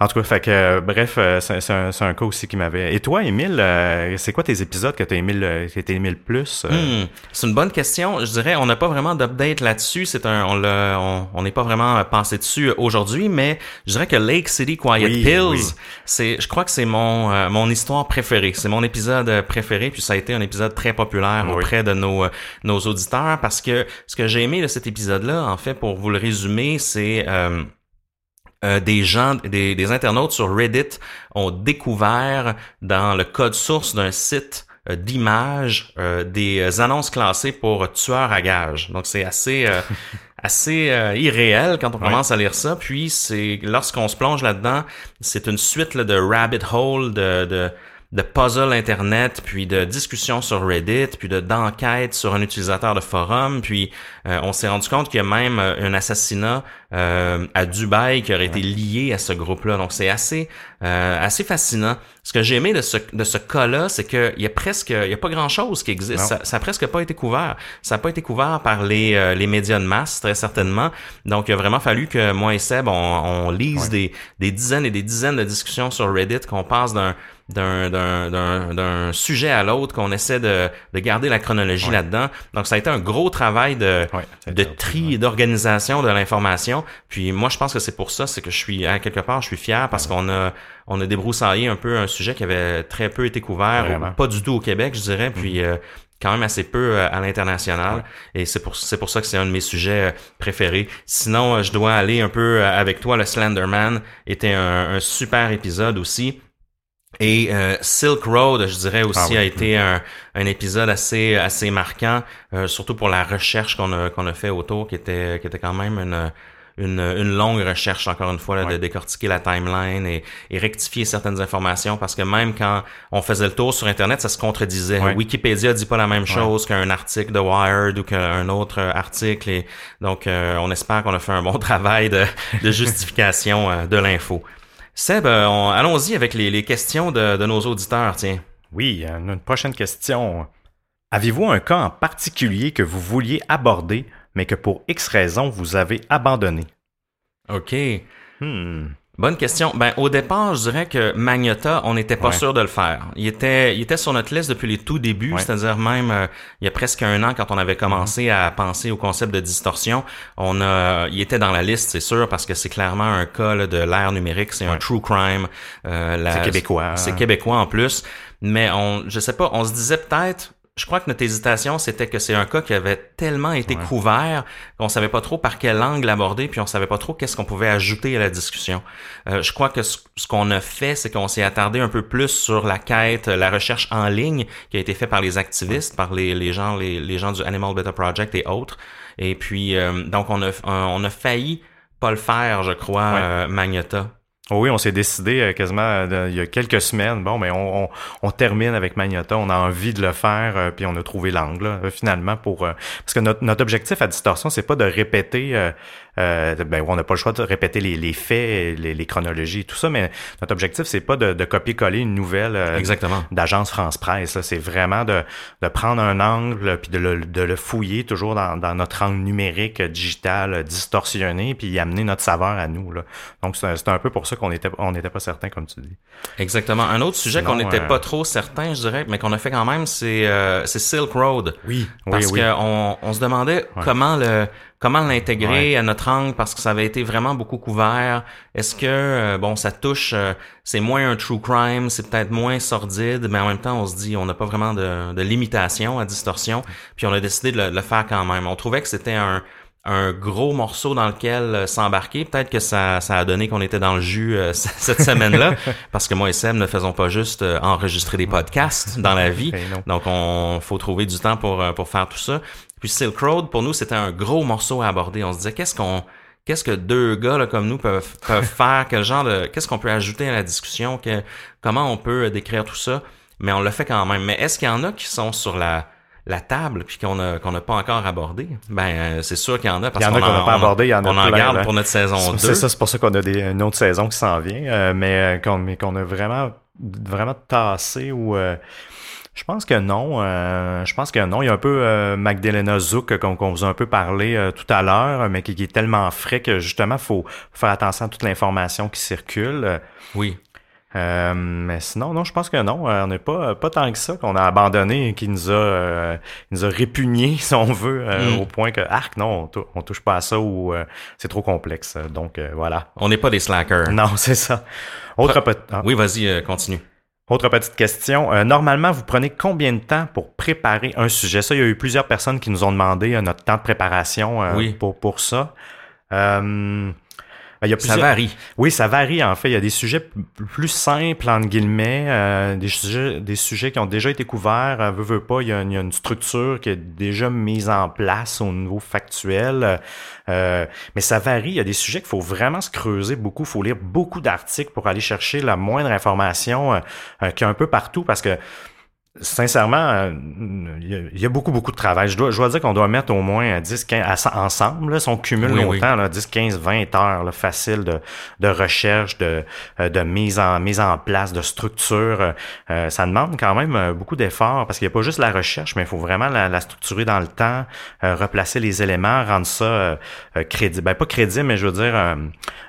En tout cas, fait que euh, bref, euh, c'est un, un, cas aussi qui m'avait. Et toi, Émile, euh, c'est quoi tes épisodes que t'as aimé le, que t'as aimé le plus hmm, C'est une bonne question. Je dirais, on n'a pas vraiment d'update là-dessus. C'est un, on l'a, on n'est pas vraiment pensé dessus aujourd'hui, mais je dirais que Lake City Quiet Hills, c'est, je crois que c'est mon mon histoire préférée. C'est mon épisode préféré, puis ça a été un épisode très populaire auprès de nos nos auditeurs parce que ce que j'ai aimé de cet épisode-là en fait, pour vous le résumer, c'est... Euh, euh, des gens, des, des, internautes sur Reddit ont découvert dans le code source d'un site euh, d'images euh, des annonces classées pour tueurs à gages. Donc c'est assez assez irréel quand on commence à lire ça. Puis c'est lorsqu'on se plonge là-dedans, c'est une suite de rabbit hole de, de de puzzles internet, puis de discussions sur Reddit, puis de d'enquêtes sur un utilisateur de forum, puis euh, on s'est rendu compte qu'il y a même euh, un assassinat euh, à Dubaï qui aurait été lié à ce groupe-là. Donc c'est assez assez fascinant. Ce que j'ai aimé de ce de ce cas-là, c'est qu'il y a presque il y a pas grand-chose qui existe. Ça, ça a presque pas été couvert. Ça a pas été couvert par les les médias de masse très certainement. Donc il a vraiment fallu que moi et Seb on, on lise des des dizaines et des dizaines de discussions sur Reddit, qu'on passe d'un d'un sujet à l'autre, qu'on essaie de, de, garder la chronologie là-dedans. Donc, ça a été un gros travail de, de tri et d'organisation de l'information. Puis moi, je pense que c'est pour ça, c'est que je suis, à quelque part, je suis fier parce qu'on a, on a débroussaillé un peu un sujet qui avait très peu été couvert, pas du tout au Québec, je dirais, puis mm-hmm. euh, quand même assez peu euh, à l'international. Et c'est pour, c'est pour ça que c'est un de mes sujets euh, préférés. Sinon, je dois aller un peu avec toi. Le Slenderman était un, un super épisode aussi. Et euh, Silk Road, je dirais aussi, ah a été un, un, épisode assez assez marquant, euh, surtout pour la recherche qu'on a qu'on a fait autour, qui était qui était quand même une une, une longue recherche encore une fois là, de décortiquer la timeline et, et, rectifier certaines informations. Parce que même quand on faisait le tour sur internet ça se contredisait. Wikipédia dit pas la même chose qu'un article de Wired ou qu'un autre article et donc euh, on espère qu'on a fait un bon travail de, de justification de l'info Seb, euh, allons-y avec les, questions de, nos auditeurs, tiens. Oui, une prochaine question. Avez-vous un cas en particulier que vous vouliez aborder, mais que pour X raisons vous avez abandonné? OK. Hmm. Bonne question. Ben, au départ, je dirais que Magneta, on n'était pas sûr de le faire. Il était, il était sur notre liste depuis les tout débuts, c'est-à-dire même euh, il y a presque un an quand on avait commencé à penser au concept de distorsion, on a, il était dans la liste, c'est sûr, parce que c'est clairement un cas de l'ère numérique, c'est un true crime. Euh, c'est québécois. C'est québécois en plus, mais on, je sais pas, on se disait peut-être je crois que notre hésitation, c'était que c'est un cas qui avait tellement été couvert qu'on savait pas trop par quel angle l'aborder, puis on savait pas trop qu'est-ce qu'on pouvait ajouter à la discussion. Euh, je crois que ce, qu'on a fait, c'est qu'on s'est attardé un peu plus sur la quête, la recherche en ligne qui a été faite par les activistes, par les, les gens, les, les, gens du Animal Beta Project et autres. Et puis, euh, donc, on a, on a failli pas le faire, je crois, euh, Magneta. Oh oui, on s'est décidé euh, quasiment euh, il y a quelques semaines. Bon, mais on, on, termine avec Magnota. On a envie de le faire, euh, puis on a trouvé l'angle finalement pour parce que notre, notre objectif à distorsion, c'est pas de répéter euh, ben, on n'a pas le choix de répéter les, les faits, les, les, chronologies et tout ça, mais notre objectif, c'est pas de, de copier-coller une nouvelle euh, d'agence France-Presse. C'est vraiment de, de prendre un angle puis de le, de le fouiller toujours dans, dans, notre angle numérique, digital, distorsionné, puis y amener notre saveur à nous. Là. Donc, c'est un peu pour ça qu'on était on n'était pas certain, comme tu dis. Exactement. Un autre sujet qu'on n'était euh, pas trop certain, je dirais, mais qu'on a fait quand même, c'est euh, Silk Road. Oui, Parce oui, qu'on on se demandait comment le comment l'intégrer à notre angle? Parce que ça avait été vraiment beaucoup couvert. Est-ce que euh, bon, ça touche, euh, c'est moins un true crime, c'est peut-être moins sordide, mais en même temps, on se dit, on n'a pas vraiment de, de, limitation à distorsion, puis on a décidé de le, faire quand même. On trouvait que c'était un un gros morceau dans lequel euh, s'embarquer. Peut-être que ça, ça a donné qu'on était dans le jus cette semaine-là, parce que moi et Sam ne faisons pas juste enregistrer des podcasts dans la vie. Ben Donc, on faut trouver du temps pour, pour faire tout ça. Puis Silk Road, pour nous, c'était un gros morceau à aborder. On se disait, qu'est-ce qu'on, qu'est-ce que deux gars là, comme nous peuvent, peuvent faire, quel genre de, qu'est-ce qu'on peut ajouter à la discussion, que, comment on peut décrire tout ça? Mais on le fait quand même. Mais est-ce qu'il y en a qui sont sur la, la table puis qu'on n'a pas encore abordé? Ben euh, c'est sûr qu'il y en a parce qu'on n'a pas abordé il y en a on en garde pour notre saison 2 c'est ça c'est pour ça qu'on a des, une autre saison qui s'en vient euh, mais euh, qu'on mais qu'on a vraiment vraiment tassé ou je pense que non. Euh, je pense que non. Il y a un peu euh, Magdalena Zouk qu'on vous a un peu parlé euh, tout à l'heure, mais qui, est tellement frais que justement, faut faire attention à toute l'information qui circule. Oui. mais sinon, non, je pense que non. on n'est pas, pas tant que ça qu'on a abandonné et qui nous a, nous a répugné, si on veut, mm. au point que, arc, non, on, touche pas à ça ou c'est trop complexe. Donc, voilà. On n'est pas des slackers. Non, c'est ça. Autre ah. Oui, vas-y, continue. Autre petite question. Euh, normalement, vous prenez combien de temps pour préparer un sujet? Ça, il y a eu plusieurs personnes qui nous ont demandé euh, notre temps de préparation euh, pour, pour ça. Ben, il y a Ça varie. Oui, ça varie en fait. Il y a des sujets plus simples, entre guillemets, euh, des, sujets, des sujets qui ont déjà été couverts. Euh, veux, veux pas, il y, a, une- il y a une structure qui est déjà mise en place au niveau factuel. Euh, mais ça varie. Il y a des sujets qu'il faut vraiment se creuser beaucoup. Il faut lire beaucoup d'articles pour aller chercher la moindre information euh, euh, qu'il y a un peu partout parce que Sincèrement, euh, il y, a, beaucoup, beaucoup de travail. Je dois, je dois dire qu'on doit mettre au moins 10, 15, à- ensemble, là, si on cumule Oui, oui. longtemps, là, 10, 15, 20 heures là, facile de, de recherche, de, euh, de mise en, mise en place, de structure. Euh, euh, ça demande quand même beaucoup d'efforts parce qu'il n'y a pas juste la recherche, mais il faut vraiment la, la structurer dans le temps, euh, replacer les éléments, rendre ça euh, crédible. Ben, pas crédible, mais je veux dire,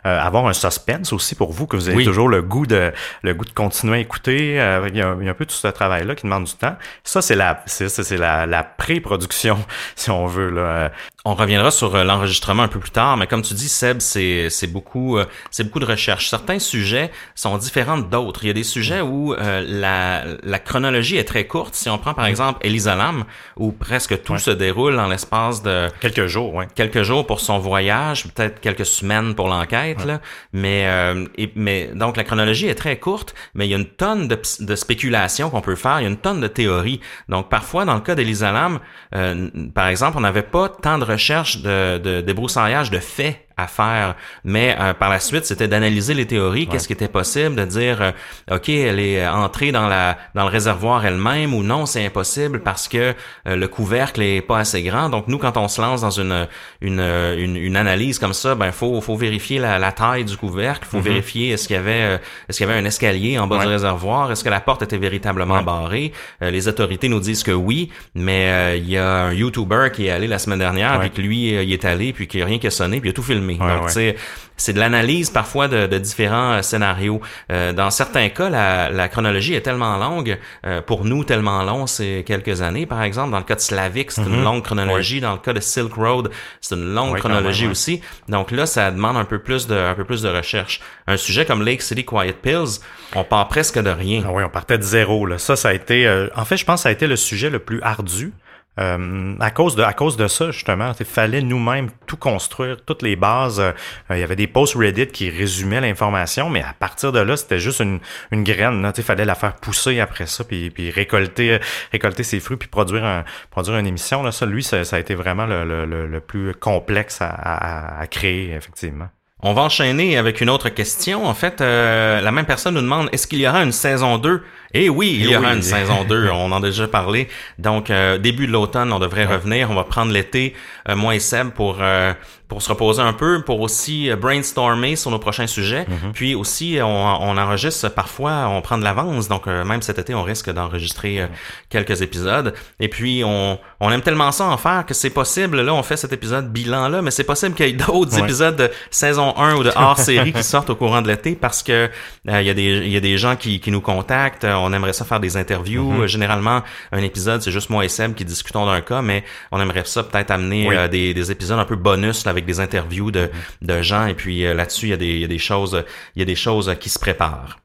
avoir un suspense aussi pour vous, que vous avez Oui. toujours le goût de le goût de continuer à écouter. Euh, il, y a, il y a un peu tout ce travail-là qui demande du temps. Ça, c'est la, c'est, la, la pré-production, si on veut. Là. On reviendra sur euh, l'enregistrement un peu plus tard, mais comme tu dis, Seb, c'est beaucoup euh, c'est beaucoup de recherche. Certains sujets sont différents d'autres. Il y a des sujets où euh, la, la chronologie est très courte. Si on prend par exemple Elisa Lam, où presque tout Ouais. se déroule en l'espace de quelques jours, ouais. quelques jours pour son voyage, peut-être quelques semaines pour l'enquête. Mais, euh, et- mais donc la chronologie est très courte, mais il y a une tonne de, de spéculations qu'on peut faire, il y a une tonne de théories. Donc parfois, dans le cas d'Elisa Lam, euh, par exemple, on n'avait pas tant de recherche de, de débroussaillage de faits à faire, mais euh, par la suite, c'était d'analyser les théories, qu'est-ce qui était possible, de dire, euh, ok, elle est entrée dans la dans le réservoir elle-même ou non, c'est impossible parce que euh, le couvercle est pas assez grand. Donc nous, quand on se lance dans une une, une, une analyse comme ça, ben faut faut vérifier la, la taille du couvercle, faut vérifier est-ce qu'il y avait euh, est-ce qu'il y avait un escalier en bas du réservoir, est-ce que la porte était véritablement barrée. Euh, les autorités nous disent que oui, mais euh, il y a un YouTuber qui est allé la semaine dernière, puis que lui euh, il est allé, puis qu'il n'y a rien qui a sonné, puis il a tout filmé. Ouais. c'est de l'analyse parfois de, de différents euh, scénarios. Euh, dans certains cas, la, la chronologie est tellement longue, euh, pour nous tellement long, c'est quelques années. Par exemple, dans le cas de Slavic, c'est une longue chronologie. Dans le cas de Silk Road, c'est une longue Mhm. Chronologie aussi. Donc là, ça demande un peu plus de, un peu plus de recherche. Un sujet comme Lake City Quiet Pills, on part presque de rien. Ah oui, on partait de zéro. Là. Ça, ça a été. euh, en fait, je pense que ça a été le sujet le plus ardu. Euh, à cause de à cause de ça justement, il fallait nous-mêmes tout construire, toutes les bases. Euh, Il y avait des posts Reddit qui résumaient l'information, mais à partir de là, c'était juste une, une graine. Il fallait la faire pousser après ça, puis, puis récolter récolter ses fruits, puis produire un produire une émission. Là, ça, lui, ça, ça a été vraiment le, le, le, le plus complexe à, à, à créer effectivement. On va enchaîner avec une autre question. En fait, euh, la même personne nous demande est-ce qu'il y aura une saison 2 Eh oui, il y Eh aura oui. une saison 2. On en a déjà parlé. Donc, euh, début de l'automne, on devrait revenir. On va prendre l'été, euh, moi et Seb, pour euh, pour se reposer un peu, pour aussi euh, brainstormer sur nos prochains sujets. Puis aussi, on, on enregistre parfois, on prend de l'avance. Donc, euh, même cet été, on risque d'enregistrer euh, quelques épisodes. Et puis, on, on aime tellement ça en faire que c'est possible. Là, on fait cet épisode bilan-là, mais c'est possible qu'il y ait d'autres Ouais. épisodes de saison 1 ou de hors-série qui sortent au courant de l'été parce que euh, il y a des y a des gens qui, qui nous contactent, Euh, on aimerait ça faire des interviews. Euh, Généralement, un épisode, c'est juste moi et Seb qui discutons d'un cas, mais on aimerait ça peut-être amener Oui. euh, des, des épisodes un peu bonus là, avec des interviews de, de gens et puis euh, là-dessus, il y a des il y a des choses il y a des choses euh, qui se préparent.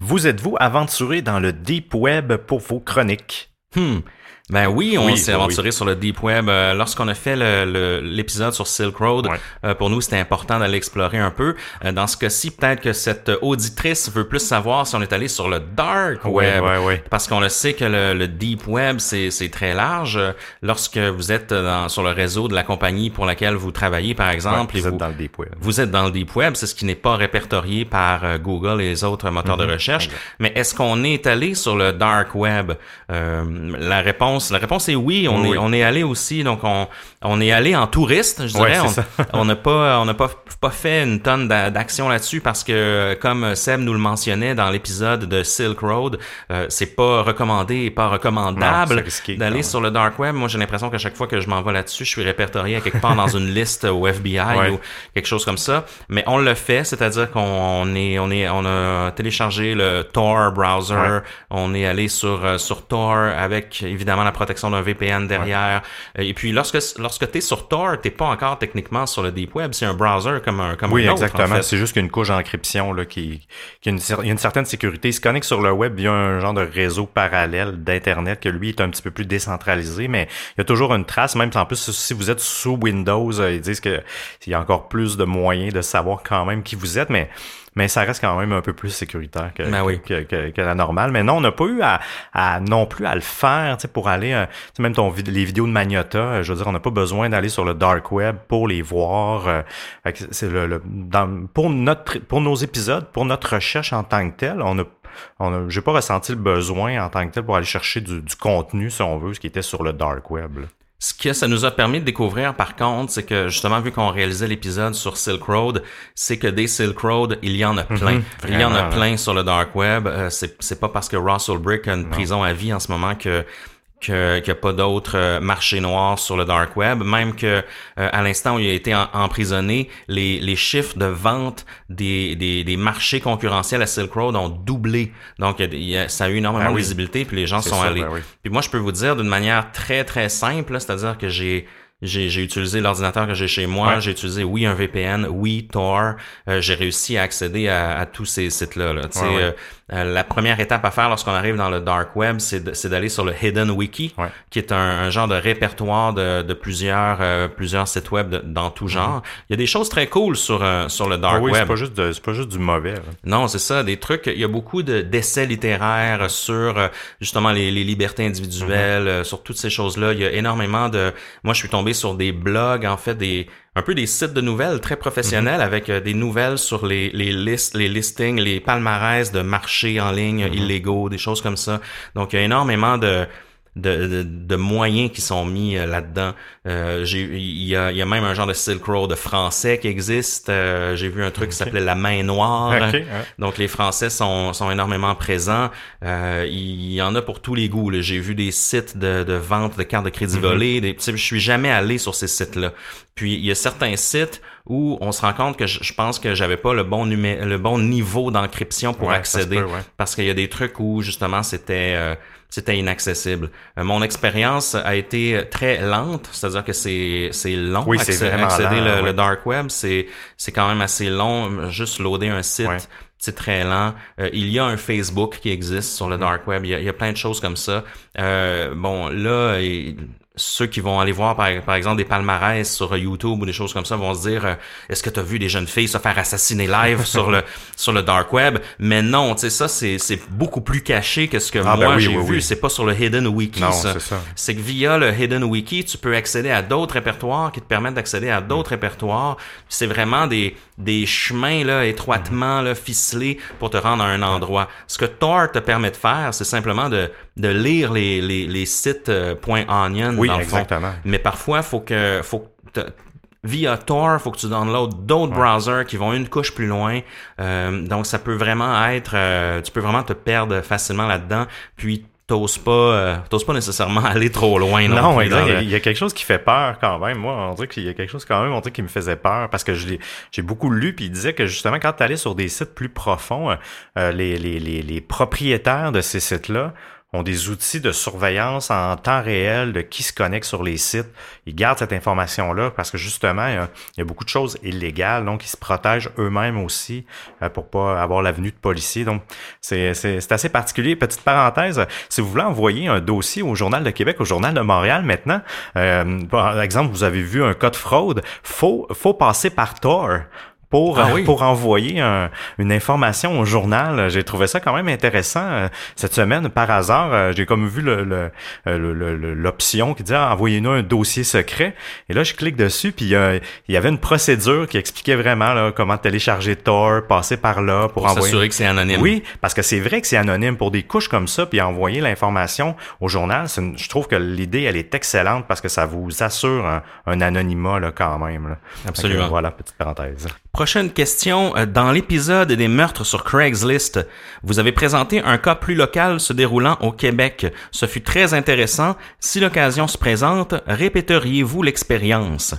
Vous êtes-vous aventuré dans le deep web pour vos chroniques? Hmm. Ben oui, on Oui, s'est oui, aventuré sur le deep web. Euh, Lorsqu'on a fait l'épisode sur Silk Road, Ouais. euh, pour nous, c'était important d'aller explorer un peu. Euh, dans ce cas-ci, peut-être que cette auditrice veut plus savoir si on est allé sur le dark web. ouais, ouais. Parce qu'on le sait que le, le deep web, c'est très large. Lorsque vous êtes dans- sur le réseau de la compagnie pour laquelle vous travaillez, par exemple, Ouais, et vous êtes dans le deep web. vous êtes dans le deep web, c'est ce qui n'est pas répertorié par Google et les autres moteurs Mhm. de recherche. Mais est-ce qu'on est allé sur le dark web? La réponse, la réponse est oui. On Oui, est, on est allé aussi. Donc on, on est allé en touriste, je Ouais, dirais. ça. on n'a pas, on n'a pas, pas fait une tonne d'a- d'action là-dessus parce que, comme Seb nous le mentionnait dans l'épisode de Silk Road, euh, c'est pas recommandé et pas recommandable d'aller sur le dark web. Moi, j'ai l'impression qu'à chaque fois que je m'en vais là-dessus, je suis répertorié à quelque part dans une liste au FBI Ouais. ou quelque chose comme ça. Mais on le fait, c'est-à-dire qu'on est, on est, on a téléchargé le Tor browser. Ouais. On est allé sur euh, sur Tor avec évidemment la protection d'un VPN derrière. Et puis lorsque lorsque tu es sur Tor, t'es pas encore techniquement sur le deep web, c'est un browser comme un comme oui, un autre. exactement. C'est juste qu'une couche d'encryption là qui qui une, a une certaine sécurité. Il se connecte sur le web via un genre de réseau parallèle d'internet que lui est un petit peu plus décentralisé, mais il y a toujours une trace. Même en plus si vous êtes sous Windows, euh, ils disent que il y a encore plus de moyens de savoir quand même qui vous êtes, mais mais ça reste quand même un peu plus sécuritaire que, Ben oui. que, que, que la normale. Mais non, on n'a pas eu à, à non plus à le faire, tu sais, pour aller, euh, tu sais, même ton, les vidéos de Magnota, euh, je veux dire, on n'a pas besoin d'aller sur le dark web pour les voir. euh, que c'est le, le- dans, pour notre, pour nos épisodes, pour notre recherche en tant que tel, on a on a, j'ai pas ressenti le besoin en tant que tel pour aller chercher du, du contenu, si on veut, ce qui était sur le dark web. là. Ce que ça nous a permis de découvrir, par contre, c'est que justement, vu qu'on réalisait l'épisode sur Silk Road, c'est que des Silk Road, il y en a plein. il y en a plein sur le dark web. Euh, c'est, pas parce que Russell Brick a une prison à vie en ce moment que- qu'il n'y a pas d'autres euh, marchés noirs sur le dark web. Même que euh, à l'instant où il a été en- emprisonné, les, les chiffres de vente des, des, des marchés concurrentiels à Silk Road ont doublé. Donc, il y a ça a eu énormément Ah de visibilité, puis les gens sont ça, allés. ben oui. Puis moi, je peux vous dire d'une manière très, très simple, c'est-à-dire que j'ai j'ai j'ai utilisé l'ordinateur que j'ai chez moi, Ouais. j'ai utilisé oui un VPN, oui Tor, euh, j'ai réussi à accéder à, à tous ces sites-là. Là. Ouais. euh, euh, la première étape à faire lorsqu'on arrive dans le dark web, c'est d'aller sur le Hidden Wiki, Ouais. qui est un, un genre de répertoire de, de plusieurs euh, plusieurs sites web de- dans tout genre. Il y a des choses très cool sur euh, sur le Mm-hmm. Ah dark oui, web. c'est pas juste de- pas juste du mauvais. là. Non, c'est ça, des trucs. Il y a beaucoup de d'essais littéraires sur justement les, les libertés individuelles, euh, sur toutes ces choses-là. Il y a énormément de. Moi, je suis tombé sur des blogs, en fait, des un peu des sites de nouvelles très professionnels avec euh, des nouvelles sur les, les listes, les listings, les palmarès de marchés en ligne illégaux, des choses comme ça. Donc, il y a énormément de de, de, de moyens qui sont mis euh, là-dedans. Euh, il y a, y a même un genre de Silk Road français qui existe. Euh, j'ai vu un truc qui s'appelait La Main Noire. Ok, ouais. Donc les Français sont, sont énormément présents. Euh, il y en a pour tous les goûts. J'ai vu des sites de, de vente de cartes de crédit volées. Des, tu sais, je suis jamais allé sur ces sites-là. Puis il y a certains sites où on se rend compte que je, je pense que j'avais pas le bon numé- le bon niveau d'encryption pour Ouais, accéder peut, ouais. parce qu'il y a des trucs où justement c'était euh, c'était inaccessible. Euh, mon expérience a été très lente, c'est-à-dire que c'est c'est long Oui, accéder lent, le, le dark web, c'est c'est quand même assez long juste loader un site. C'est très lent. Euh, il y a un Facebook qui existe sur le Mm. dark web. Il y a, il y a plein de choses comme ça. Euh, bon, là, il- ceux qui vont aller voir, par, par exemple, des palmarès sur YouTube ou des choses comme ça vont se dire euh, est-ce que tu as vu des jeunes filles se faire assassiner live sur le sur le dark web? Mais non, tu sais, ça, c'est c'est beaucoup plus caché que ce que Ah, ben moi oui, j'ai oui, vu. oui. C'est pas sur le Hidden Wiki, Non, ça. c'est ça. C'est que via le Hidden Wiki, tu peux accéder à d'autres répertoires qui te permettent d'accéder à d'autres répertoires. C'est vraiment des, des chemins là, étroitement là, ficelés pour te rendre à un endroit. Ce que Tor te permet de faire, c'est simplement de, de lire les, les, les sites euh, .onion Oui, dans le fond. exactement. Mais parfois, faut que faut que via Tor, faut que tu downloads d'autres browsers qui vont une couche plus loin. Euh, donc, ça peut vraiment être, euh, tu peux vraiment te perdre facilement là-dedans. Puis t'oses pas, euh, t'oses pas nécessairement aller trop loin. Non, Non, exact. Il y a- le- il y a quelque chose qui fait peur quand même. Moi, on dirait qu'il y a quelque chose quand même, on dirait qui me faisait peur parce que j'ai beaucoup lu puis il disait que justement quand tu allais sur des sites plus profonds, euh, euh, les, les, les, les propriétaires de ces sites-là ont des outils de surveillance en temps réel de qui se connecte sur les sites. Ils gardent cette information-là parce que justement, il y a, beaucoup de choses illégales, donc ils se protègent eux-mêmes aussi euh, pour pas avoir la venue de policiers. Donc, c'est assez particulier. Petite parenthèse, si vous voulez envoyer un dossier au Journal de Québec, au Journal de Montréal maintenant, euh, par exemple, vous avez vu un cas de fraude, faut, faut passer par Tor. Pour, Ah euh, oui. pour envoyer un- une information au journal. J'ai trouvé ça quand même intéressant. Euh, Cette semaine, par hasard, euh, j'ai comme vu le- le- le- le- le- l'option qui dit ah, envoyez-nous un dossier secret. Et là, je clique dessus, puis euh, il y avait une procédure qui expliquait vraiment là, comment télécharger Tor, passer par là pour, pour envoyer. s'assurer que c'est anonyme. Oui, parce que c'est vrai que c'est anonyme pour des couches comme ça, puis envoyer l'information au journal. une- je trouve que l'idée, elle est excellente parce que ça vous assure un, un anonymat là, quand même. là. Absolument. Voilà, petite parenthèse. Prochaine question. Euh, Dans l'épisode des meurtres sur Craigslist, vous avez présenté un cas plus local se déroulant au Québec. Ce fut très intéressant. Si l'occasion se présente, répéteriez-vous l'expérience?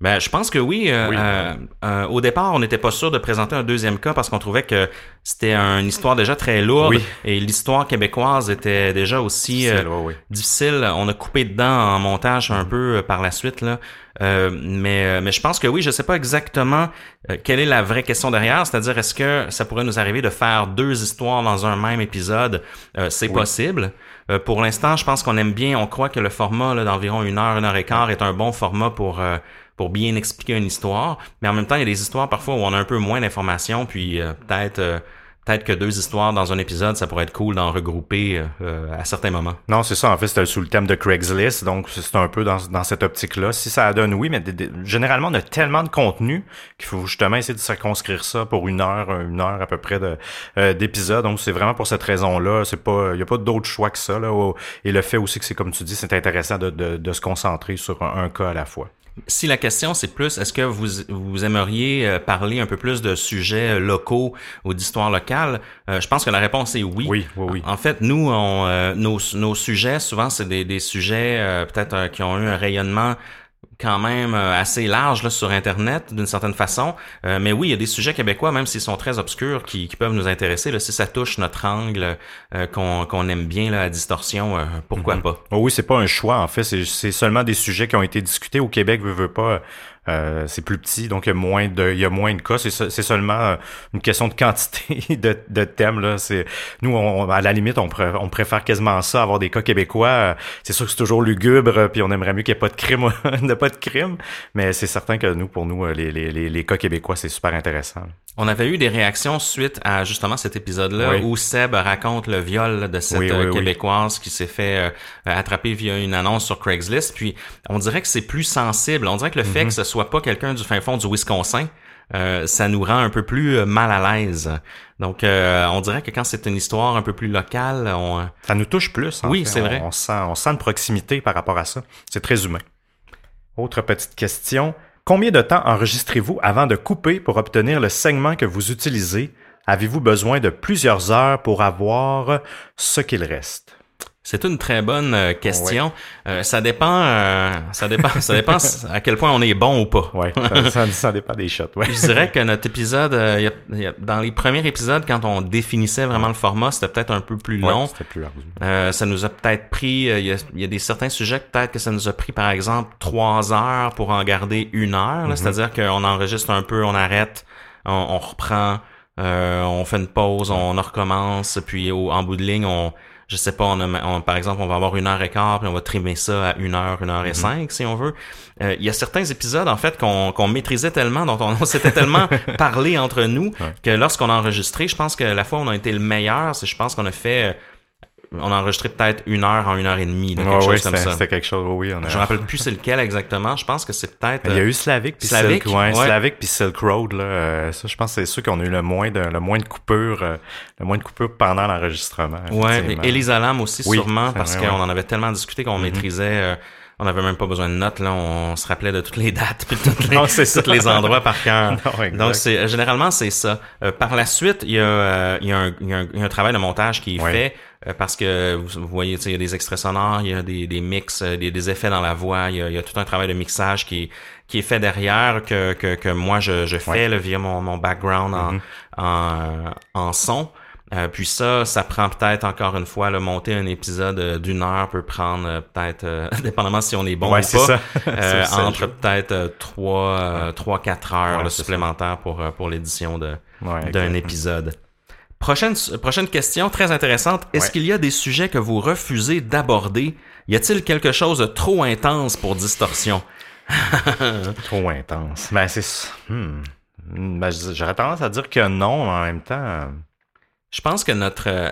Ben, je pense que oui. euh, euh, euh, au départ, on n'était pas sûr de présenter un deuxième cas parce qu'on trouvait que c'était une histoire déjà très lourde Oui. et l'histoire québécoise était déjà aussi Difficile, euh, ouais. difficile. On a coupé dedans en montage un peu euh, par la suite là. Euh, mais euh, mais je pense que oui, je sais pas exactement euh, quelle est la vraie question derrière. C'est-à-dire est-ce que ça pourrait nous arriver de faire deux histoires dans un même épisode? Euh, C'est possible. Euh, pour l'instant, je pense qu'on aime bien. On croit que le format là, d'environ une heure, une heure et quart est un bon format pour euh, pour bien expliquer une histoire. Mais en même temps, il y a des histoires parfois où on a un peu moins d'informations, puis euh, peut-être euh, peut-être que deux histoires dans un épisode, ça pourrait être cool d'en regrouper euh, à certains moments. Non, c'est ça. En fait, c'était sous le thème de Craigslist, donc c'est un peu dans, dans cette optique-là. Si ça donne oui, mais généralement, on a tellement de contenu qu'il faut justement essayer de circonscrire ça pour une heure, une heure à peu près euh, d'épisode. Donc, c'est vraiment pour cette raison-là. C'est pas, il y a pas d'autre choix que ça. Là, et le fait aussi que c'est comme tu dis, c'est intéressant de, de, de se concentrer sur un cas à la fois. Si la question c'est plus, est-ce que vous, vous aimeriez euh, parler un peu plus de sujets euh, locaux ou d'histoire locale, euh, je pense que la réponse est oui. Oui, oui, oui. En fait, nous, on, euh, nos, nos sujets, souvent, c'est des, des sujets euh, peut-être euh, qui ont eu un rayonnement quand même euh, assez large là, sur Internet, d'une certaine façon. Euh, mais oui, il y a des sujets québécois, même s'ils sont très obscurs, qui, qui peuvent nous intéresser. Là, si ça touche notre angle euh, qu'on qu'on aime bien là, à distorsion, euh, pourquoi Mhm. pas? Oh oui, c'est pas un choix, en fait. C'est c'est seulement des sujets qui ont été discutés au Québec, veut, veut pas. Euh, c'est plus petit, donc il y a moins de, il y a moins de cas. C'est se- c'est seulement euh, une question de quantité de, de thèmes. Là. Nous, on, à la limite, on, pré- on préfère quasiment ça, avoir des cas québécois. Euh, C'est sûr que c'est toujours lugubre, puis on aimerait mieux qu'il n'y ait pas de crime, pas de crime. Mais c'est certain que nous, pour nous, les, les cas québécois, c'est super intéressant. On avait eu des réactions suite à justement cet épisode-là Oui. où Seb raconte le viol de cette Oui, oui, euh. Québécoise qui s'est fait euh, attraper via une annonce sur Craigslist. Puis on dirait que c'est plus sensible. On dirait que le fait Mhm. que ce soit pas quelqu'un du fin fond du Wisconsin, euh, ça nous rend un peu plus mal à l'aise. Donc euh, on dirait que quand c'est une histoire un peu plus locale, on, Ça nous touche plus. en Oui, c'est On- vrai. On, sent, on sent une proximité par rapport à ça. C'est très humain. Autre petite question. Combien de temps enregistrez-vous avant de couper pour obtenir le segment que vous utilisez? Avez-vous besoin de plusieurs heures pour avoir ce qu'il reste? C'est une très bonne euh, question. Euh, ça dépend, euh, ça dépend, ça dépend à quel point on est bon ou pas. Ouais, ça, ça, ça dépend des shots. Ouais. Je dirais que notre épisode, euh, y a- y a- dans les premiers épisodes, quand on définissait vraiment le format, c'était peut-être un peu plus long. Ouais, c'était plus large. Euh, ça nous a peut-être pris, euh, il y, y a des certains sujets peut-être que ça nous a pris, par exemple, trois heures pour en garder une heure. là. C'est-à-dire qu'on enregistre un peu, on arrête, on, on reprend, euh, on fait une pause, on en recommence, puis au- en bout de ligne, on, je sais pas, on, a- on- par exemple, on va avoir une heure et quart, puis on va trimer ça à une heure, une heure et cinq, si on veut. Euh, Il y a certains épisodes, en fait, qu'on qu'on maîtrisait tellement, dont on, on s'était tellement parlé entre nous, que lorsqu'on a enregistré, je pense que la fois où on a été le meilleur, c'est je pense qu'on a fait... On a enregistré peut-être une heure en une heure et demie, là, quelque Ouais, chose ouais, comme ça. c'était quelque chose. Oui, on a... Je me rappelle plus c'est lequel exactement. Je pense que c'est peut-être. Il y a euh, eu Slavic puis Slavic, Silk, ouais, ouais. Slavic puis Silk Road là, euh, ça je pense que c'est ceux qui ont eu le moins de le moins de coupures euh, le moins de coupures pendant l'enregistrement. Ouais, et Elisa Lam aussi Oui, sûrement parce qu'on en avait tellement discuté qu'on maîtrisait. euh, on n'avait même pas besoin de notes là, on se rappelait de toutes les dates puis toutes les, Non, tous les endroits par cœur. Donc c'est généralement c'est ça. Euh, par la suite, il y a euh, il y a un, il y a un- il y a un travail de montage qui est Ouais. fait euh, parce que vous, vous voyez, il y a des extraits sonores, il y a des, des mix, euh, des, des effets dans la voix, il y a, il y a tout un travail de mixage qui est qui est fait derrière que que, que moi je, je fais Ouais. là, via mon, mon background en, Mhm. en, en son. Euh, puis ça, ça prend peut-être encore une fois, le monter un épisode euh, d'une heure peut prendre euh, peut-être, euh, dépendamment si on est bon Ouais, ou pas, ça. entre peut-être trois, trois, quatre heures Ouais, là, c'est ça. supplémentaires pour pour l'édition de Ouais, d'un épisode. Prochaine prochaine question très intéressante. Est-ce Ouais. qu'il y a des sujets que vous refusez d'aborder? Y a-t-il quelque chose de trop intense pour distorsion? Trop intense. Ben, c'est. Hmm. Ben, j'aurais tendance à dire que non, mais en même temps. euh, Je pense que notre euh,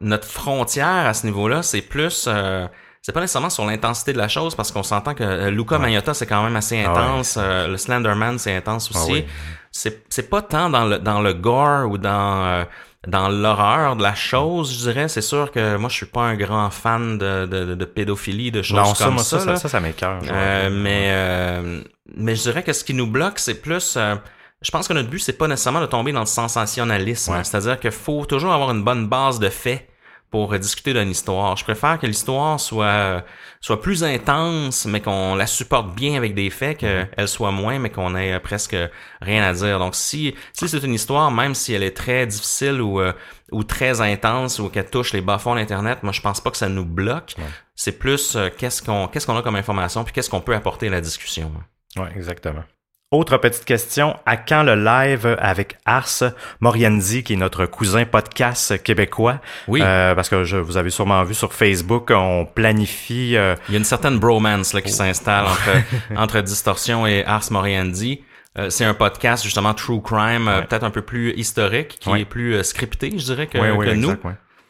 notre frontière à ce niveau-là, c'est plus euh, c'est pas nécessairement sur l'intensité de la chose parce qu'on s'entend que euh, Luca Magnotta c'est quand même assez Ah ouais. intense, euh, le Slenderman c'est intense Ah aussi. oui. C'est c'est pas tant dans le dans le gore ou dans euh, dans l'horreur de la chose, je dirais. C'est sûr que moi je suis pas un grand fan de de, pédophilie, de choses Non, ça, comme moi, ça. ça, ça, ça, genre. Euh, mais euh, mais je dirais que ce qui nous bloque, c'est plus. euh, je pense que notre but, c'est pas nécessairement de tomber dans le sensationnalisme. Ouais. C'est-à-dire qu'il faut toujours avoir une bonne base de faits pour discuter d'une histoire. Je préfère que l'histoire soit soit plus intense, mais qu'on la supporte bien avec des faits, qu'elle mhm. soit moins, mais qu'on ait presque rien à dire. Donc si si c'est une histoire, même si elle est très difficile ou euh, ou très intense ou qu'elle touche les bas-fonds d'Internet, moi je pense pas que ça nous bloque. C'est plus euh, qu'est-ce qu'on qu'est-ce qu'on a comme information puis qu'est-ce qu'on peut apporter à la discussion. Oui, exactement. Autre petite question, à quand le live avec Ars Morienzi, qui est notre cousin podcast québécois? Oui. Euh, parce que je, vous avez sûrement vu sur Facebook, on planifie... Euh, Il y a une certaine bromance là, qui oh. s'installe entre, entre Distorsion et Ars Morienzi. Euh, c'est un podcast justement true crime, peut-être un peu plus historique, qui est plus scripté, je dirais, que, que nous.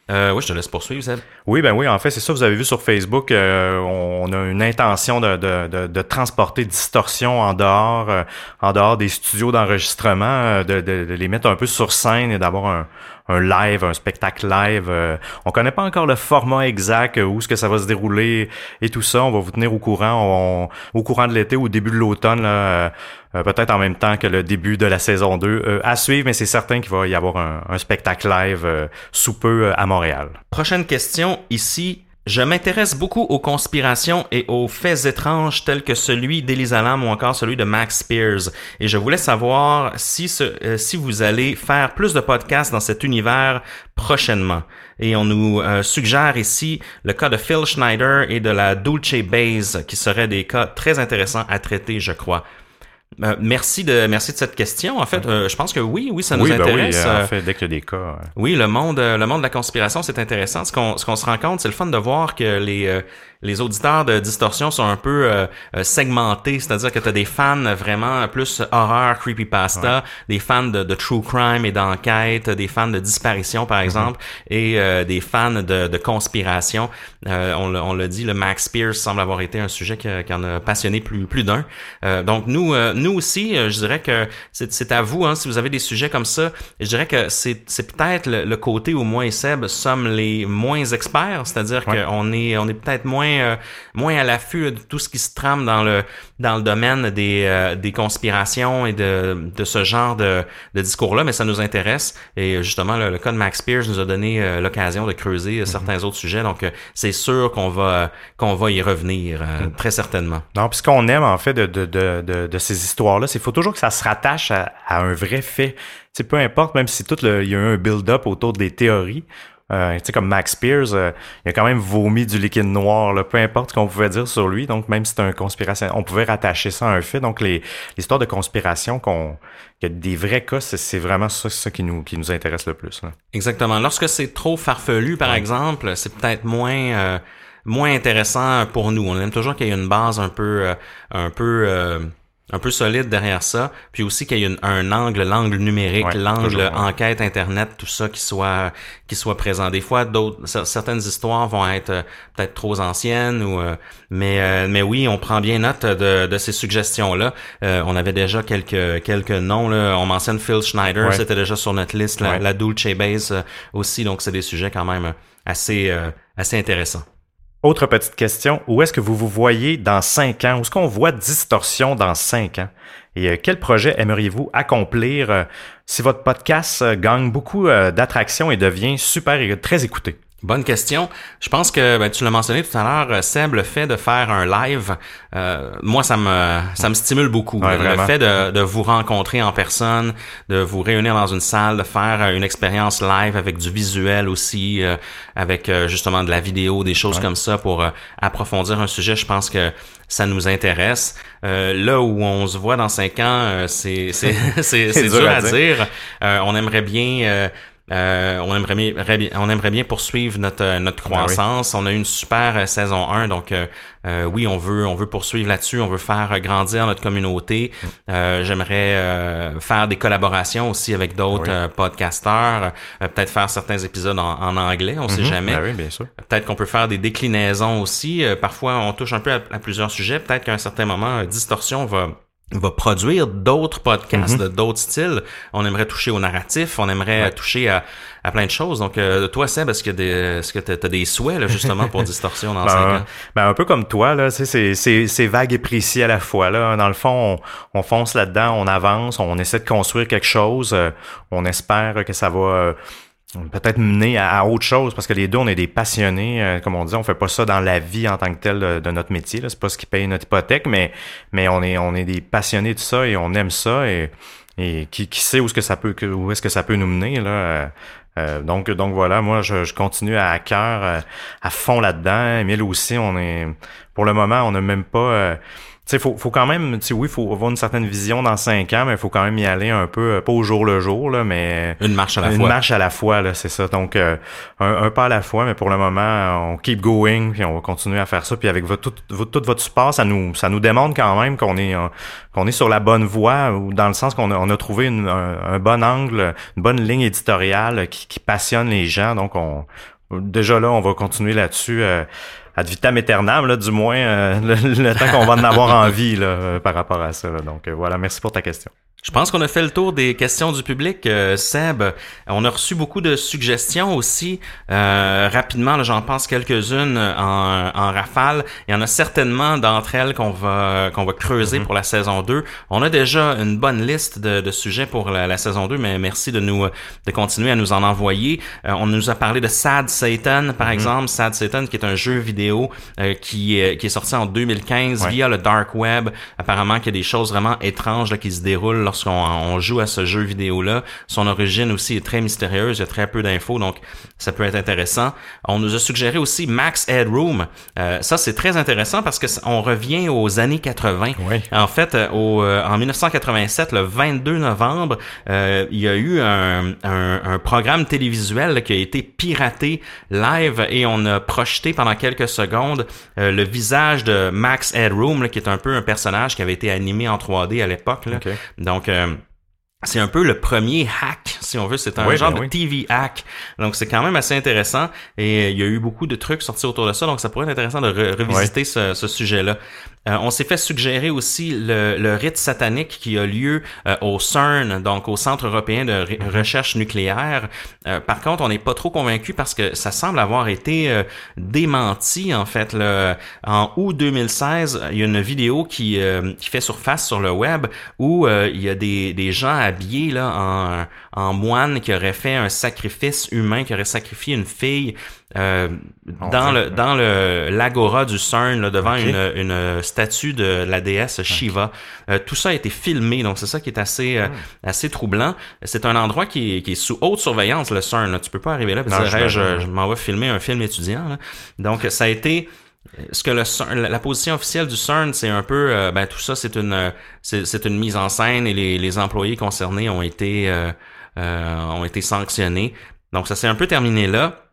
Euh, oui, je te laisse poursuivre, Seb. Oui, ben oui, en fait, c'est ça, vous avez vu sur Facebook, euh, on a une intention de, de, de, de transporter Distorsion en dehors, euh, en dehors des studios d'enregistrement, euh, de, de, les mettre un peu sur scène et d'avoir un, un live, un spectacle live. Euh, on connaît pas encore le format exact, où est-ce que ça va se dérouler et tout ça. On va vous tenir au courant au courant de l'été ou au début de l'automne, euh, peut-être en même temps que le début de la saison 2. Euh, à suivre, mais c'est certain qu'il va y avoir un, spectacle live sous peu à Montréal. Prochaine question ici. Je m'intéresse beaucoup aux conspirations et aux faits étranges tels que celui d'Elisa Lam ou encore celui de Max Spears. Et je voulais savoir si, ce, euh, si vous allez faire plus de podcasts dans cet univers prochainement. Et on nous euh, suggère ici le cas de Phil Schneider et de la Dulce Base, qui seraient des cas très intéressants à traiter, je crois. Euh, merci de merci de cette question. En fait, euh, je pense que oui, oui, ça nous intéresse. oui, en fait, dès qu'il y a des cas. Oui, le monde, le monde de la conspiration, c'est intéressant. Ce qu'on ce qu'on se rend compte, c'est le fun de voir que les les auditeurs de Distorsion sont un peu euh, euh, segmentés, c'est-à-dire que tu as des fans vraiment plus horreur, creepypasta, des fans de, de, true crime et d'enquête, des fans de disparition par mhm. exemple, et euh, des fans de, de conspiration. on, on l'a dit, le Max Pierce semble avoir été un sujet qui, qui en a passionné plus, plus d'un. donc nous, nous aussi, je dirais que c'est à vous, hein, si vous avez des sujets comme ça, je dirais que c'est peut-être le, côté où moi et Seb sommes les moins experts, c'est-à-dire qu'on est, on est peut-être moins euh, moins, à l'affût de tout ce qui se trame dans le, dans le domaine des, euh, des conspirations et de, de ce genre de, de discours-là, mais ça nous intéresse. Et justement, le, cas de Max Pierce nous a donné euh, l'occasion de creuser mm-hmm. certains autres sujets. Donc, c'est sûr qu'on va, qu'on va y revenir, mm. très certainement. Non, puis ce qu'on aime, en fait, de, de, de, de ces histoires-là, c'est qu'il faut toujours que ça se rattache à, à un vrai fait. sais, peu importe, même si tout le, il y a eu un build-up autour des théories, euh, tu sais, comme Max Spears, euh, il a quand même vomi du liquide noir, là, peu importe ce qu'on pouvait dire sur lui. Donc, même si c'est un conspiration, on pouvait rattacher ça à un fait. Donc, les l'histoire de conspiration, qu'on qu'il y a des vrais cas, c'est vraiment ça, ça qui nous qui nous intéresse le plus. Exactement. Lorsque c'est trop farfelu, par exemple, c'est peut-être moins euh, moins intéressant pour nous. On aime toujours qu'il y ait une base un peu un peu un peu solide derrière ça, puis aussi qu'il y ait un angle, l'angle numérique, l'angle enquête internet, tout ça qui soit qui soit présent. Des fois, d'autres certaines histoires vont être euh, peut-être trop anciennes ou euh, mais euh, mais oui, on prend bien note de, de ces suggestions là. on avait déjà quelques quelques noms là. On mentionne Phil Schneider, c'était déjà sur notre liste, la, la Dulce Base aussi, donc c'est des sujets quand même assez assez intéressants. Autre petite question, où est-ce que vous vous voyez dans cinq ans? Où est-ce qu'on voit distorsion dans cinq ans? Et euh, quel projet aimeriez-vous accomplir? Euh, si votre podcast euh, gagne beaucoup d'attraction et devient super très écouté? Bonne question. Je pense que ben, tu l'as mentionné tout à l'heure, euh, Seb, le fait de faire un live, euh, moi ça me ça me stimule beaucoup. le fait de, de, vous rencontrer en personne, de vous réunir dans une salle, de faire euh, une expérience live avec du visuel aussi, avec justement de la vidéo, des choses comme ça pour approfondir un sujet. Je pense que ça nous intéresse. là où on se voit dans cinq ans, c'est c'est c'est dur, à dire. on aimerait bien euh, on, aimerait bien, on aimerait bien poursuivre notre, euh, notre ben croissance. On a eu une super euh, saison 1, donc oui, on veut, on veut poursuivre là-dessus. On veut faire grandir notre communauté. Mm. J'aimerais faire des collaborations aussi avec d'autres podcasteurs. Peut-être faire certains épisodes en, anglais, on sait mm-hmm. jamais. Ben Peut-être qu'on peut faire des déclinaisons aussi. parfois, on touche un peu à, à plusieurs sujets. Peut-être qu'à un certain moment, Distorsion va va produire d'autres podcasts mhm. de d'autres styles. On aimerait toucher au narratif, on aimerait toucher à, à, plein de choses. Donc, euh, toi, Seb, est-ce que est-ce que t'as as des souhaits là, justement pour Distorsion dans ben, 5 ans? Ben, un peu comme toi, là, c'est vague et précis à la fois. Là. Dans le fond, on, fonce là-dedans, on avance, on essaie de construire quelque chose, euh, on espère que ça va... Euh, peut-être mener à, autre chose parce que les deux on est des passionnés euh, comme on dit on fait pas ça dans la vie en tant que tel de, notre métier c'est pas ce qui paye notre hypothèque mais mais on est on est des passionnés de ça et on aime ça et et qui, qui sait où est-ce que ça peut où est-ce que ça peut nous mener là. Euh, euh, donc donc voilà moi je, je continue à cœur à fond là-dedans. Emile aussi on est pour le moment on n'a même pas sais, faut, faut quand même, tu oui, faut avoir une certaine vision dans cinq ans, mais il faut quand même y aller un peu, euh, pas au jour le jour, là, mais une marche à la fois. Une marche à la fois, là, c'est ça. Donc, euh, un, pas à la fois, mais pour le moment, on keep going, puis on va continuer à faire ça, puis avec votre, tout, tout, votre support, ça nous, ça nous démontre quand même qu'on est, euh, qu'on est sur la bonne voie, ou dans le sens qu'on a, on a trouvé un, bon angle, une bonne ligne éditoriale qui, qui passionne les gens. Donc, on, déjà là, on va continuer là-dessus ad vitam aeternam, là, du moins euh, le, temps qu'on va en avoir envie là, euh, par rapport à ça. Donc euh, voilà, merci pour ta question. Je pense qu'on a fait le tour des questions du public, euh, Seb. On a reçu beaucoup de suggestions aussi. Euh, rapidement, j'en pense quelques-unes en, en, rafale. Il y en a certainement d'entre elles qu'on va qu'on va creuser mm-hmm. pour la saison 2. On a déjà une bonne liste de, de sujets pour la, saison 2, mais merci de nous de continuer à nous en envoyer. Euh, on nous a parlé de Sad Satan, par mm-hmm. exemple. Sad Satan, qui est un jeu vidéo euh, qui, qui est sorti en 2015 via le dark web. Apparemment, qu'il y a des choses vraiment étranges là, qui se déroulent lorsqu'on joue à ce jeu vidéo-là. Son origine aussi est très mystérieuse, il y a très peu d'infos, donc ça peut être intéressant. On nous a suggéré aussi Max Headroom. Euh, ça, c'est très intéressant parce que on revient aux années 80. En fait, euh, au, euh, en 1987, le 22 novembre, il y a eu un, un, programme télévisuel qui a été piraté live et on a projeté pendant quelques secondes le visage de Max Headroom, qui est un peu un personnage qui avait été animé en 3D à l'époque. Donc, donc, euh, c'est un peu le premier hack, si on veut. C'est un genre ben de TV hack. Donc, c'est quand même assez intéressant. Et il y a eu beaucoup de trucs sortis autour de ça. Donc, ça pourrait être intéressant de revisiter ce, ce sujet-là. Euh, on s'est fait suggérer aussi le, rite satanique qui a lieu euh, au CERN, donc au Centre européen de recherche nucléaire. Euh, par contre, on n'est pas trop convaincu parce que ça semble avoir été démenti en fait. En août 2016, il y a une vidéo qui, fait surface sur le web où il y a des, gens habillés là en, en moine qui auraient fait un sacrifice humain, qui auraient sacrifié une fille euh, dans le dans le l'agora du CERN là, devant une, une statue de la déesse Shiva. Euh, tout ça a été filmé, donc c'est ça qui est assez euh, hmm. assez troublant. C'est un endroit qui est, qui est sous haute surveillance le CERN. Là. Tu peux pas arriver là parce que je, je, m'en vais filmer un film étudiant. Là. Donc ça a été ce que le la position officielle du CERN, c'est un peu, ben tout ça, c'est une, c'est une mise en scène et les, les employés concernés ont été, ont été sanctionnés. Donc ça s'est un peu terminé là.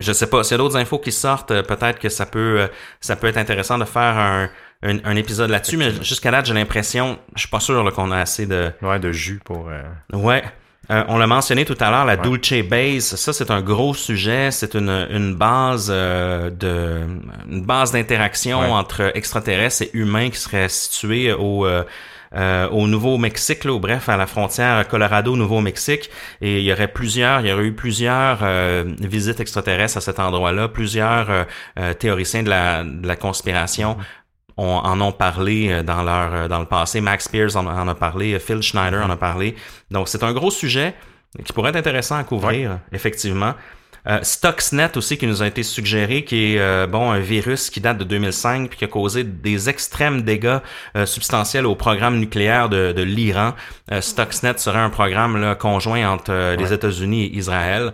Je sais pas, s'il y a d'autres infos qui sortent, euh, peut-être que ça peut euh, ça peut être intéressant de faire un, un, épisode là-dessus, mais jusqu'à date, j'ai l'impression, je suis pas sûr qu'on a assez de ouais de jus pour euh, ouais. on l'a mentionné tout à l'heure, la Dulce Base. Ça, c'est un gros sujet. C'est une, une base de une base d'interaction entre extraterrestres et humains qui serait située au euh, au Nouveau-Mexique, ou bref, à la frontière Colorado-Nouveau-Mexique. Et il y aurait plusieurs, il y aurait eu plusieurs euh, visites extraterrestres à cet endroit-là, plusieurs euh, théoriciens de la, de la conspiration. en ont parlé dans leur dans le passé. Max Pierce en, a parlé, Phil Schneider en a parlé. Donc c'est un gros sujet qui pourrait être intéressant à couvrir, effectivement. Euh, Stuxnet aussi qui nous a été suggéré, qui est euh, bon un virus qui date de 2005 puis qui a causé des extrêmes dégâts euh, substantiels au programme nucléaire de, de l'Iran. Stuxnet serait un programme là, conjoint entre les États-Unis et Israël.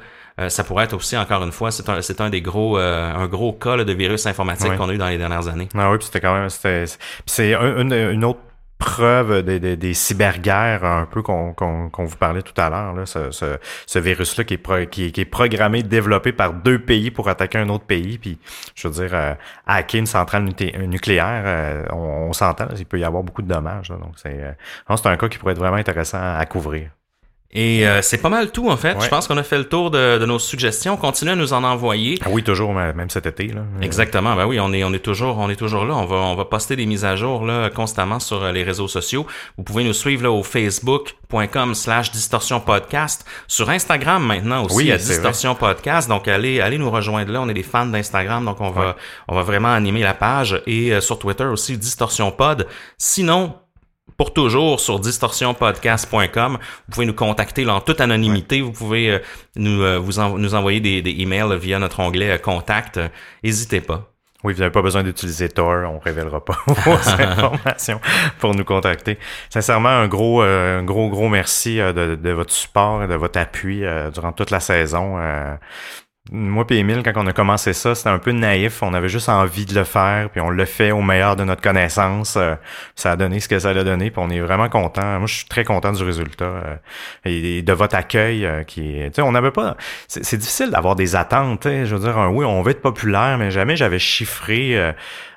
ça pourrait être aussi encore une fois, c'est un, c'est un des gros, un gros cas de virus informatique qu'on a eu dans les dernières années. Ah oui, c'était quand même, c'était, c'est une, une autre preuve des, des, cyberguerres un peu qu'on vous parlait tout à l'heure, ce, ce, ce virus-là qui, est qui, est programmé, développé par deux pays pour attaquer un autre pays, puis je veux dire, euh, hacker une centrale nucléaire, euh, on, s'entend, il peut y avoir beaucoup de dommages. donc c'est euh, c'est un cas qui pourrait être vraiment intéressant à couvrir. Et euh, c'est pas mal tout en fait. Je pense qu'on a fait le tour de, nos suggestions. Continuez à nous en envoyer. Ah oui, toujours même cet été là. Exactement. Ben oui, on est on est toujours on est toujours là. On va on va poster des mises à jour là constamment sur euh, les réseaux sociaux. Vous pouvez nous suivre là au facebook.com/slash distorsion podcast, sur Instagram maintenant aussi oui, à distorsion podcast. Donc allez allez nous rejoindre là. On est des fans d'Instagram, donc on va on va vraiment animer la page et euh, sur Twitter aussi distorsion pod. Sinon pour toujours sur distorsionpodcast.com. Vous pouvez nous contacter en toute anonymité. Vous pouvez nous, vous nous envoyer des, des, emails via notre onglet Contact. N'hésitez pas. Oui, vous n'avez pas besoin d'utiliser Tor, on révélera pas vos informations pour nous contacter. Sincèrement, un gros, un gros, gros merci de, de, votre support et de votre appui durant toute la saison. Moi et Emile, quand on a commencé ça, c'était un peu naïf. On avait juste envie de le faire, puis on le fait au meilleur de notre connaissance. Euh, ça a donné ce que ça a donné, puis on est vraiment content. Moi, je suis très content du résultat euh, et de votre accueil euh, qui Tu sais, on n'avait pas... C'est difficile d'avoir des attentes. Je veux dire, oui, on veut être populaire, mais jamais j'avais chiffré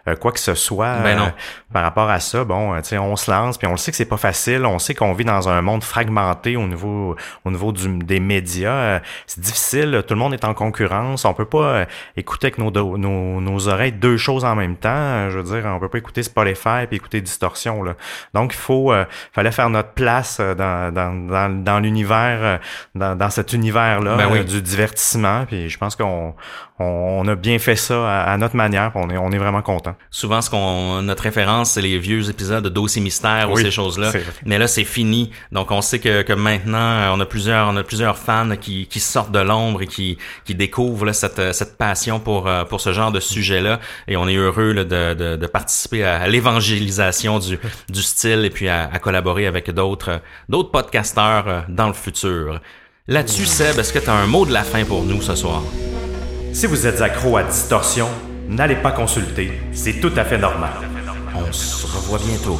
euh, quoi que ce soit ben euh, par rapport à ça. Bon, euh, tu sais, on se lance, puis on le sait que c'est pas facile. On sait qu'on vit dans un monde fragmenté au niveau au niveau du, des médias. c'est difficile. Tout le monde est en concurrence. On peut pas écouter avec nos, nos, nos oreilles deux choses en même temps. Je veux dire, on peut pas écouter Spotify puis écouter Distorsion. Là. Donc, il faut fallait faire notre place dans, dans, dans, dans l'univers, dans, dans cet univers-là ben du divertissement. Puis je pense qu'on on, a bien fait ça à, notre manière. On est, on est vraiment content. Souvent, ce qu'on notre référence, c'est les vieux épisodes de Dossier Mystère ou ces choses-là. Mais là, c'est fini. Donc, on sait que, que maintenant, on a plusieurs, on a plusieurs fans qui, qui sortent de l'ombre et qui, qui découvrent là, cette, cette passion pour, euh, pour ce genre de sujet-là. Et on est heureux là, de, de, de, participer à, l'évangélisation du, du style et puis à, à collaborer avec d'autres, d'autres podcasteurs euh, dans le futur. Là-dessus, Seb, est-ce que tu as un mot de la fin pour nous ce soir? Si vous êtes accro à distorsion, n'allez pas consulter, c'est tout à fait normal. On se revoit bientôt.